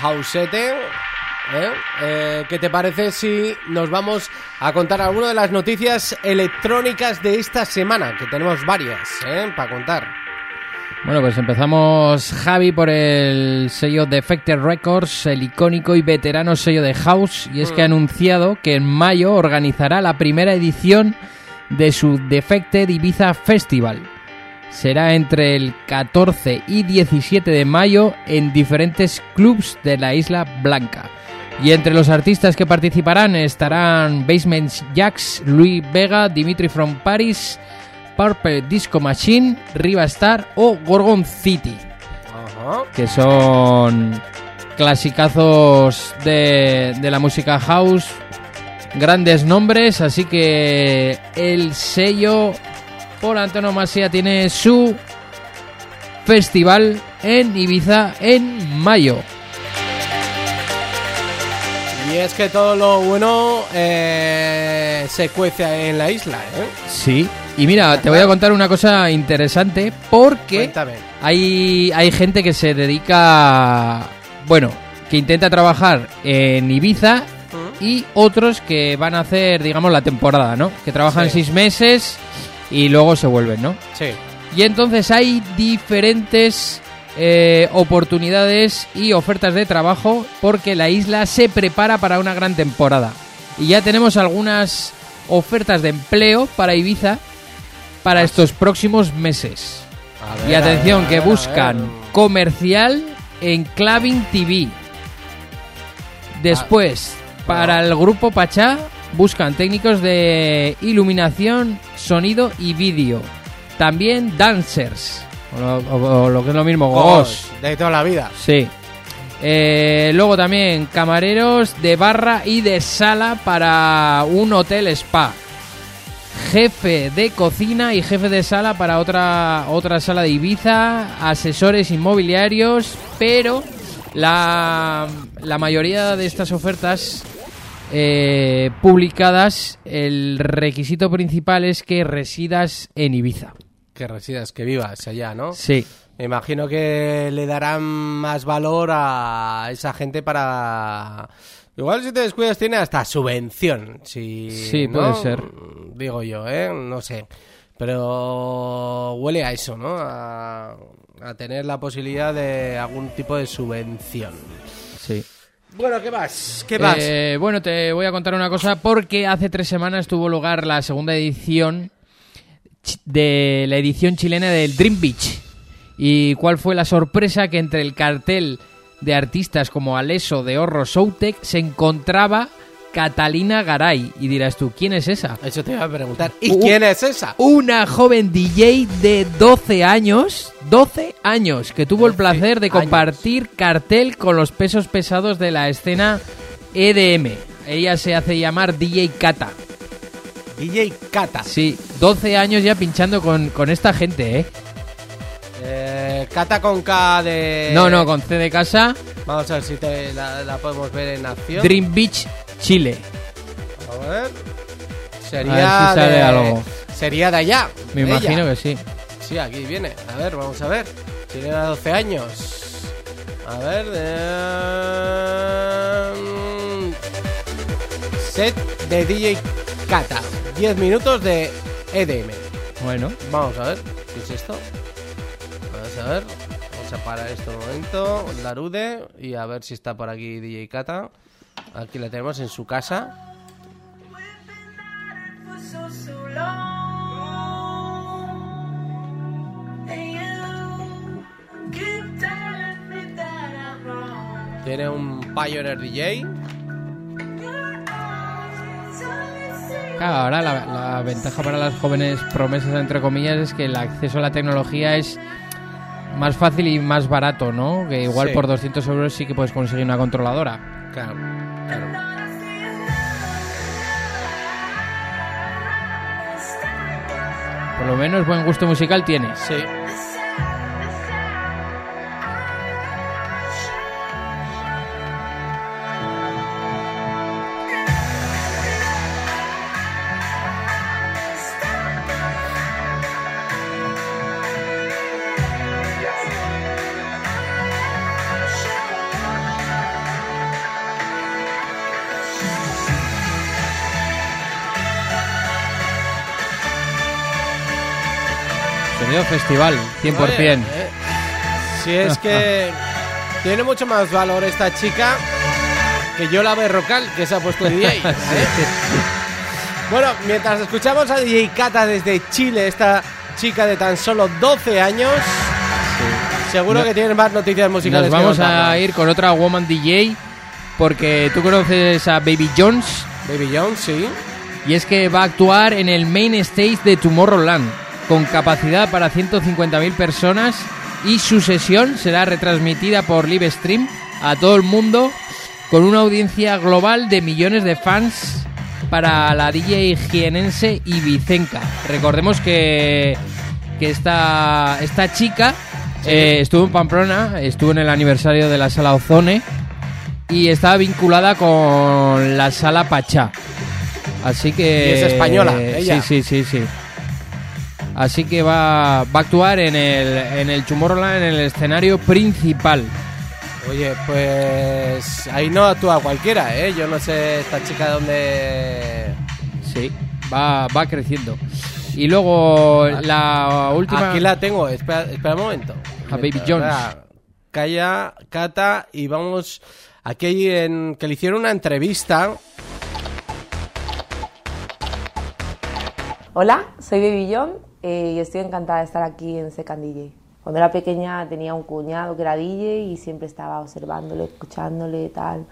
[SPEAKER 2] hausete, ¿eh? Eh, ¿qué te parece si nos vamos a contar alguna de las noticias electrónicas de esta semana? Que tenemos varias ¿eh? para contar.
[SPEAKER 3] Bueno, pues empezamos, Javi, por el sello Defected Records, el icónico y veterano sello de House, y es que ha anunciado que en mayo organizará la primera edición de su Defected Ibiza Festival. Será entre el 14 y 17 de mayo en diferentes clubs de la Isla Blanca. Y entre los artistas que participarán estarán Basement Jacks, Louis Vega, Dimitri from Paris, Purple Disco Machine, Riva Star o Gorgon City,
[SPEAKER 2] Ajá.
[SPEAKER 3] que son clasicazos de, de la música house, grandes nombres, así que el sello por antonomasia tiene su festival en Ibiza en mayo.
[SPEAKER 2] Y es que todo lo bueno eh, se cuece en la isla, ¿eh?
[SPEAKER 3] Sí. Y mira, te voy a contar una cosa interesante porque
[SPEAKER 2] Cuéntame.
[SPEAKER 3] hay, hay gente que se dedica, bueno, que intenta trabajar en Ibiza y otros que van a hacer, digamos, la temporada, ¿no? Que trabajan
[SPEAKER 2] Sí.
[SPEAKER 3] seis meses y luego se vuelven, ¿no?
[SPEAKER 2] Sí.
[SPEAKER 3] Y entonces hay diferentes eh, oportunidades y ofertas de trabajo porque la isla se prepara para una gran temporada. Y ya tenemos algunas ofertas de empleo para Ibiza para estos próximos meses.
[SPEAKER 2] Ver,
[SPEAKER 3] Y
[SPEAKER 2] ver,
[SPEAKER 3] atención, que buscan comercial en Clubbing TV. Después, para el grupo Pachá, buscan técnicos de iluminación, sonido y vídeo. También dancers, o lo, o- o lo que es lo mismo, gogos.
[SPEAKER 2] De toda la vida.
[SPEAKER 3] Sí. Eh, luego también camareros de barra y de sala para un hotel spa. Jefe de cocina y jefe de sala para otra, otra sala de Ibiza. Asesores inmobiliarios. Pero la, la mayoría de estas ofertas eh, publicadas, el requisito principal es que residas en Ibiza.
[SPEAKER 2] Que residas, que vivas allá, ¿no?
[SPEAKER 3] Sí.
[SPEAKER 2] Me imagino que le darán más valor a esa gente para... Igual si te descuidas tiene hasta subvención. Si,
[SPEAKER 3] Sí,
[SPEAKER 2] ¿no?
[SPEAKER 3] puede ser.
[SPEAKER 2] Digo yo, ¿eh? No sé. Pero huele a eso, ¿no? A, a tener la posibilidad de algún tipo de subvención.
[SPEAKER 3] Sí.
[SPEAKER 2] Bueno, ¿qué más? ¿Qué?
[SPEAKER 3] Eh, bueno, te voy a contar una cosa porque hace tres semanas tuvo lugar la segunda edición de la edición chilena del Dream Beach. ¿Y cuál fue la sorpresa? Que entre el cartel de artistas como Aleso de Horro Soutec se encontraba Catalina Garay. Y dirás tú, ¿quién es esa?
[SPEAKER 2] Eso te iba a preguntar. ¿Y
[SPEAKER 3] Uh,
[SPEAKER 2] quién es esa?
[SPEAKER 3] Una joven DJ de 12 años, 12 años, que tuvo el
[SPEAKER 2] 12
[SPEAKER 3] placer de compartir cartel con los pesos pesados de la escena EDM. Ella se hace llamar DJ Kata.
[SPEAKER 2] DJ Kata.
[SPEAKER 3] Sí, 12 años ya pinchando con, con esta gente, ¿eh?
[SPEAKER 2] Eh, Kata con K de...
[SPEAKER 3] No, no, con C de casa,
[SPEAKER 2] Vamos a ver si te, la, la podemos ver en acción.
[SPEAKER 3] Dream Beach, Chile.
[SPEAKER 2] A ver. Sería
[SPEAKER 3] A ver si sale
[SPEAKER 2] de...
[SPEAKER 3] algo.
[SPEAKER 2] Sería de allá.
[SPEAKER 3] Me
[SPEAKER 2] de
[SPEAKER 3] imagino
[SPEAKER 2] ella.
[SPEAKER 3] que sí.
[SPEAKER 2] Sí, aquí viene. A ver, vamos a ver. Tiene 12 años. A ver. eh, Set de DJ Kata. 10 minutos de EDM.
[SPEAKER 3] Bueno,
[SPEAKER 2] Vamos a ver. ¿Qué es esto? Vamos a ver. Vamos a parar esto un momento. Larude. Y a ver si está por aquí DJ Kata. Aquí la tenemos en su casa. Tiene un Pioneer DJ.
[SPEAKER 3] Claro, ahora la, la ventaja para las jóvenes promesas, entre comillas, es que el acceso a la tecnología es más fácil y más barato, ¿no? Que igual
[SPEAKER 2] Sí.
[SPEAKER 3] por 200 euros sí que puedes conseguir una controladora.
[SPEAKER 2] Claro,
[SPEAKER 3] Por lo menos buen gusto musical tienes.
[SPEAKER 2] Sí.
[SPEAKER 3] Festival, 100%.
[SPEAKER 2] Oye, eh, si es que [laughs] tiene mucho más valor esta chica que yo la Berrocal, que se ha puesto DJ. [laughs] ¿eh? Bueno, mientras escuchamos a DJ Cata desde Chile, esta chica de tan solo 12 años, seguro
[SPEAKER 3] No-
[SPEAKER 2] que tiene más noticias musicales.
[SPEAKER 3] Nos
[SPEAKER 2] que
[SPEAKER 3] vamos a ir con otra Woman DJ porque tú conoces a Baby Jones
[SPEAKER 2] Baby Jones, sí.
[SPEAKER 3] y es que va a actuar en el main stage de Tomorrowland con capacidad para 150.000 personas y su sesión será retransmitida por live stream a todo el mundo con una audiencia global de millones de fans para la DJ jienense Ibicenca. Recordemos que, que esta, esta chica eh, estuvo en Pamplona, estuvo en el aniversario de la sala Ozone y estaba vinculada con la sala Pachá. Así que.
[SPEAKER 2] Y es española, ella.
[SPEAKER 3] Sí, sí, sí, sí. Así que va, va a actuar en el, en el en el escenario principal.
[SPEAKER 2] Oye, pues ahí no actúa cualquiera, ¿eh? Yo no sé esta chica dónde...
[SPEAKER 3] Sí, va, va creciendo. Y luego la última.
[SPEAKER 2] Aquí la tengo, espera, espera un momento.
[SPEAKER 3] A Baby Jones.
[SPEAKER 2] Calla, Cata, y vamos... Aquí hay en, que le hicieron una entrevista.
[SPEAKER 10] Hola, soy Baby John eh, estoy encantada de estar aquí en Second DJ. Cuando era pequeña tenía un cuñado que era DJ y siempre estaba observándole, escuchándole, tal.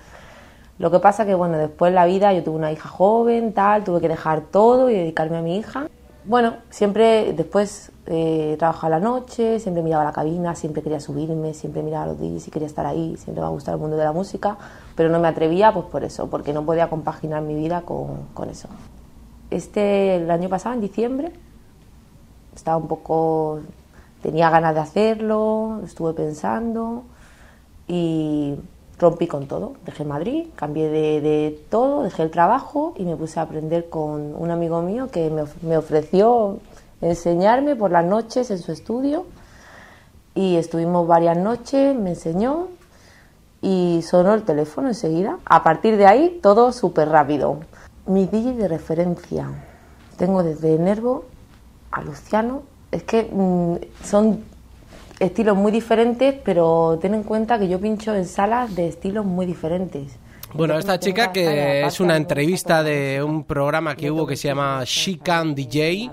[SPEAKER 10] Lo que pasa que, bueno, después en la vida yo tuve una hija joven, tal, tuve que dejar todo y dedicarme a mi hija. Bueno, siempre después eh, trabajaba la noche, siempre miraba la cabina, siempre quería subirme, siempre miraba los DJs y quería estar ahí, siempre me ha gustado el mundo de la música, pero no me atrevía pues por eso, porque no podía compaginar mi vida con, con eso. Este, el año pasado, en diciembre, estaba un poco, tenía ganas de hacerlo, estuve pensando y rompí con todo. Dejé Madrid, cambié de, de todo, dejé el trabajo y me puse a aprender con un amigo mío que me, me ofreció enseñarme por las noches en su estudio y estuvimos varias noches, me enseñó y sonó el teléfono enseguida. A partir de ahí, todo súper rápido. Mi DJ de referencia. Tengo desde Nervo a Luciano. Es que mm, son estilos muy diferentes, pero ten en cuenta que yo pincho en salas de estilos muy diferentes.
[SPEAKER 2] Bueno, esta chica que es una entrevista de un programa que hubo que se llama She Can DJ,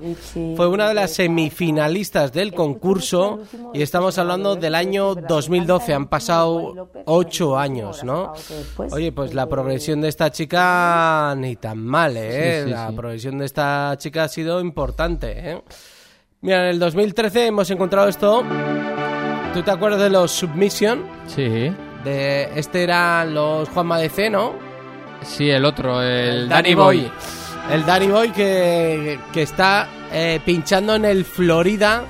[SPEAKER 2] fue una de las semifinalistas del concurso y estamos hablando del año 2012, han pasado ocho años, ¿no? Oye, pues la progresión de esta chica ni tan mal, ¿eh? La progresión de esta chica ha sido importante, ¿eh? Mira, en el 2013 hemos encontrado esto. ¿Tú te acuerdas de los Submission?
[SPEAKER 3] Sí.
[SPEAKER 2] De este eran los Juanma de C, ¿no?
[SPEAKER 3] Sí, el otro, el,
[SPEAKER 2] Danny
[SPEAKER 3] Danny Boy.
[SPEAKER 2] El Danny Boy que, que está eh, pinchando en el Florida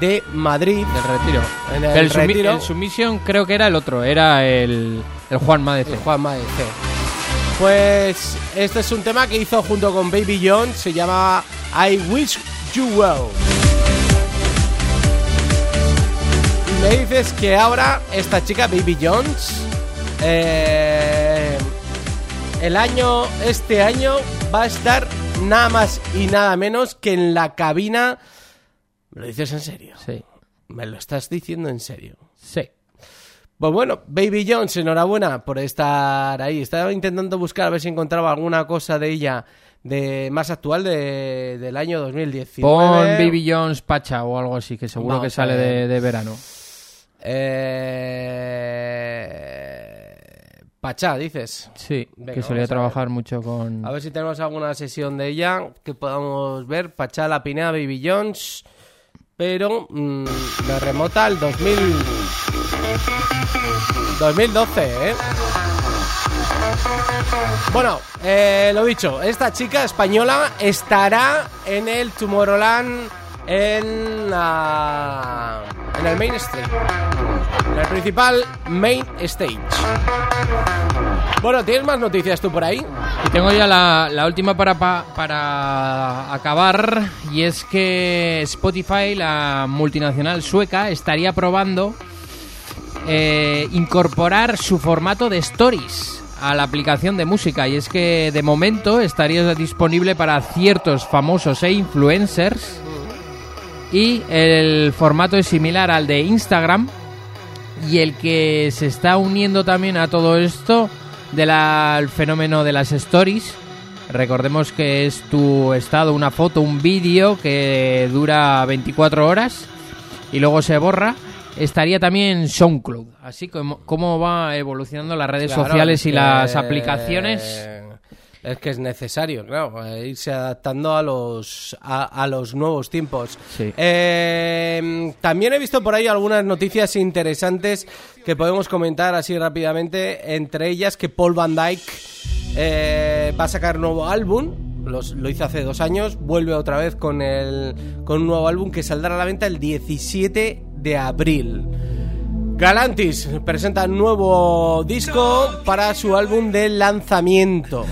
[SPEAKER 2] de Madrid.
[SPEAKER 3] Del retiro.
[SPEAKER 2] En el,
[SPEAKER 3] El, sumi-
[SPEAKER 2] retiro.
[SPEAKER 3] el Submission creo que era el otro, era el, el Juan Madece.
[SPEAKER 2] El Juanma de C. Pues este es un tema que hizo junto con Baby John, se llama I Wish You Well. Me dices que ahora esta chica, Baby Jones, eh, el año, este año va a estar nada más y nada menos que en la cabina. ¿Me lo dices en serio?
[SPEAKER 3] Sí.
[SPEAKER 2] ¿Me lo estás diciendo en serio?
[SPEAKER 3] Sí.
[SPEAKER 2] Pues bueno, Baby Jones, enhorabuena por estar ahí. Estaba intentando buscar a ver si encontraba alguna cosa de ella de más actual de- del año 2019.
[SPEAKER 3] Pon Baby Jones Pacha o algo así, que seguro que sale de verano.
[SPEAKER 2] Eh... Pachá, dices.
[SPEAKER 3] Sí,
[SPEAKER 2] Venga,
[SPEAKER 3] que solía trabajar mucho con...
[SPEAKER 2] A ver si tenemos alguna sesión de ella que podamos ver. Pachá, La Pineda, Baby Jones. Pero mm, me remota al 2000... 2012, ¿eh? Bueno, eh, lo dicho, esta chica española estará en el Tomorrowland en, la- en el main stage. En el principal main stage. Bueno, ¿tienes más noticias tú por ahí?
[SPEAKER 3] Y tengo ya la, la última para, pa- para acabar, y es que Spotify, la multinacional sueca, estaría probando eh, incorporar su formato de stories a la aplicación de música. Y es que de momento estaría disponible para ciertos famosos e influencers y el formato es similar al de Instagram y el que se está uniendo también a todo esto del fenómeno de las stories. Recordemos que es tu estado, una foto, un vídeo que dura 24 horas y luego se borra. Estaría también SoundCloud. Así como cómo va evolucionando las redes
[SPEAKER 2] Claro,
[SPEAKER 3] sociales y las aplicaciones.
[SPEAKER 2] Es que es necesario, claro, eh, irse adaptando a los, a, a los nuevos tiempos.
[SPEAKER 3] Sí.
[SPEAKER 2] Eh, también he visto por ahí algunas noticias interesantes que podemos comentar así rápidamente. Entre ellas que Paul Van Dyke eh, va a sacar nuevo álbum. Los- lo hizo hace dos años. Vuelve otra vez con, el, con un nuevo álbum que saldrá a la venta el 17 de abril. Galantis presenta nuevo disco para su álbum de lanzamiento.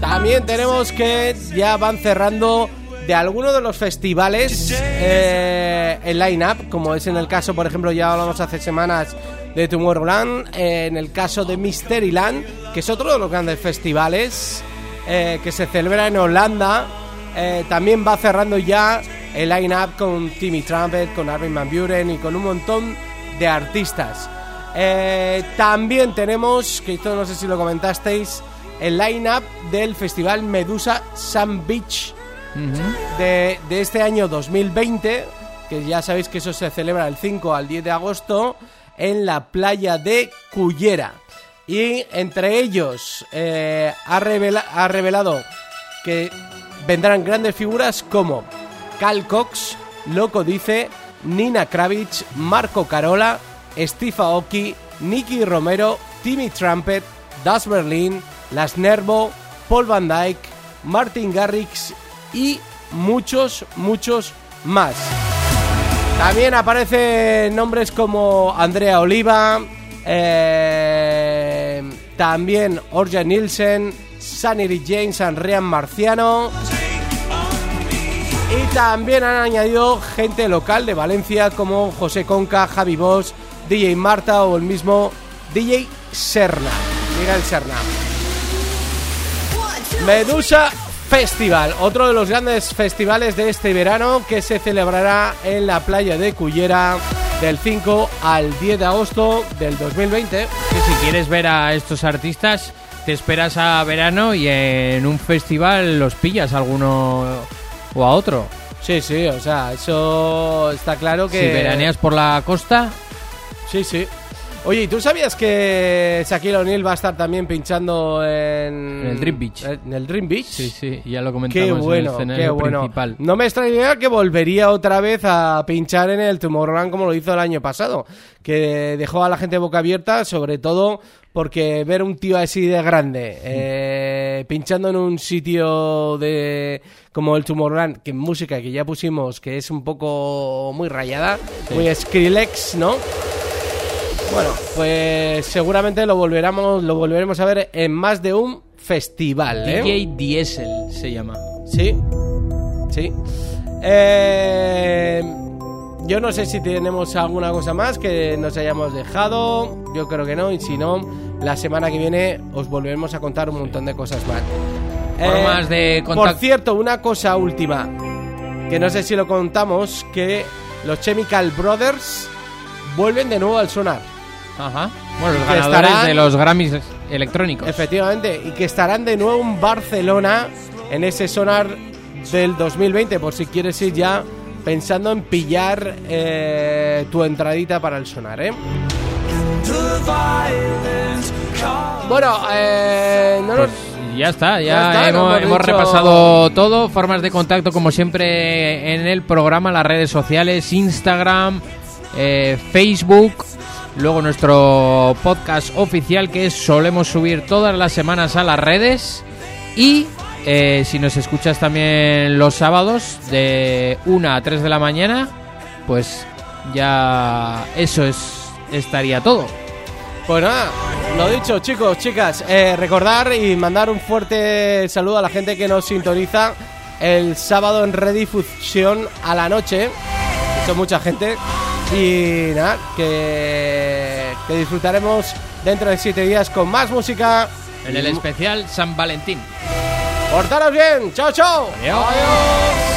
[SPEAKER 2] También tenemos que ya van cerrando de algunos de los festivales eh, el line-up, como es en el caso, por ejemplo, ya hablamos hace semanas de Tomorrowland, eh, en el caso de Mysteryland, que es otro de los grandes festivales eh, que se celebra en Holanda. Eh, también va cerrando ya el line-up con Timmy Trumpet, con Armin Van Buren y con un montón de artistas. Eh, también tenemos, que esto no sé si lo comentasteis, el line-up del festival Medusa Sun Beach de, de este año 2020, que ya sabéis que eso se celebra del 5 al 10 de agosto en la playa de Cullera. Y entre ellos eh, ha, revela- ha revelado que vendrán grandes figuras como Cal Cox, Loco Dice, Nina Kravitz, Marco Carola, Steve Aoki, Nicky Romero, Timmy Trumpet, Das Berlin, Las Nervo, Paul Van Dyke, Martin Garrix y muchos, muchos más. También aparecen nombres como Andrea Oliva, eh, también Orja Nielsen, Sunny James, Andrean Marciano. Y también han añadido gente local de Valencia como José Conca, Javi Bosch, DJ Marta o el mismo DJ Serna, Miguel Serna. Medusa Festival, otro de los grandes festivales de este verano que se celebrará en la playa de Cullera del 5 al 10 de agosto del 2020.
[SPEAKER 3] Que si quieres ver a estos artistas, te esperas a verano y en un festival los pillas a alguno o a otro.
[SPEAKER 2] Sí, sí, o sea, eso está claro que...
[SPEAKER 3] Si veraneas por la costa,
[SPEAKER 2] Sí, sí. Oye, ¿y tú sabías que Shaquille O'Neal va a estar también pinchando en...
[SPEAKER 3] En el Dream Beach.
[SPEAKER 2] En el Dream Beach.
[SPEAKER 3] sí, sí, ya lo comentamos
[SPEAKER 2] Qué
[SPEAKER 3] en el
[SPEAKER 2] bueno,
[SPEAKER 3] escenario
[SPEAKER 2] qué bueno.
[SPEAKER 3] principal.
[SPEAKER 2] No me extrañaría que volvería otra vez a pinchar en el Tomorrowland como lo hizo el año pasado, que dejó a la gente boca abierta, sobre todo porque ver un tío así de grande eh, pinchando en un sitio de como el Tomorrowland, que música que ya pusimos, que es un poco muy rayada, muy Skrillex, ¿no? Bueno, pues seguramente lo volveremos, lo volveremos a ver en más de un festival, ¿eh?
[SPEAKER 3] DJ Diesel se llama.
[SPEAKER 2] Sí, sí. Eh, yo no sé si tenemos alguna cosa más que nos hayamos dejado. Yo creo que no. Y si no, la semana que viene os volveremos a contar un montón de cosas más. Eh,
[SPEAKER 3] Formas de
[SPEAKER 2] Por cierto, una cosa última. Que no sé si lo contamos. Que los Chemical Brothers vuelven de nuevo al sonar.
[SPEAKER 3] Ajá. Bueno, los ganadores
[SPEAKER 2] estarán-
[SPEAKER 3] de los Grammys electrónicos.
[SPEAKER 2] Efectivamente, y que estarán de nuevo en Barcelona en ese sonar del 2020, por si quieres ir ya pensando en pillar eh, tu entradita para el sonar, ¿eh? Bueno, eh, no nos-
[SPEAKER 3] Pues ya está, ya,
[SPEAKER 2] Ya está,
[SPEAKER 3] hemos,
[SPEAKER 2] hemos
[SPEAKER 3] hemos
[SPEAKER 2] dicho.
[SPEAKER 3] repasado todo. Formas de contacto, como siempre, en el programa, las redes sociales, Instagram, eh, Facebook. Luego nuestro podcast oficial que solemos subir todas las semanas a las redes. Y eh, si nos escuchas también los sábados de 1 a 3 de la mañana, pues ya eso es estaría todo.
[SPEAKER 2] Pues nada, lo dicho, chicos, chicas, eh, recordar y mandar un fuerte saludo a la gente que nos sintoniza el sábado en redifusión a la noche. Mucha gente. Y nada, que, que disfrutaremos dentro de siete días con más música.
[SPEAKER 3] En el especial San Valentín.
[SPEAKER 2] Portaros bien, chao, chao.
[SPEAKER 3] Adiós.
[SPEAKER 2] Adiós.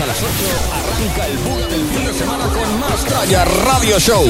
[SPEAKER 1] A las 8 arranca el Buda del fin de semana con Más Tralla Radio Show.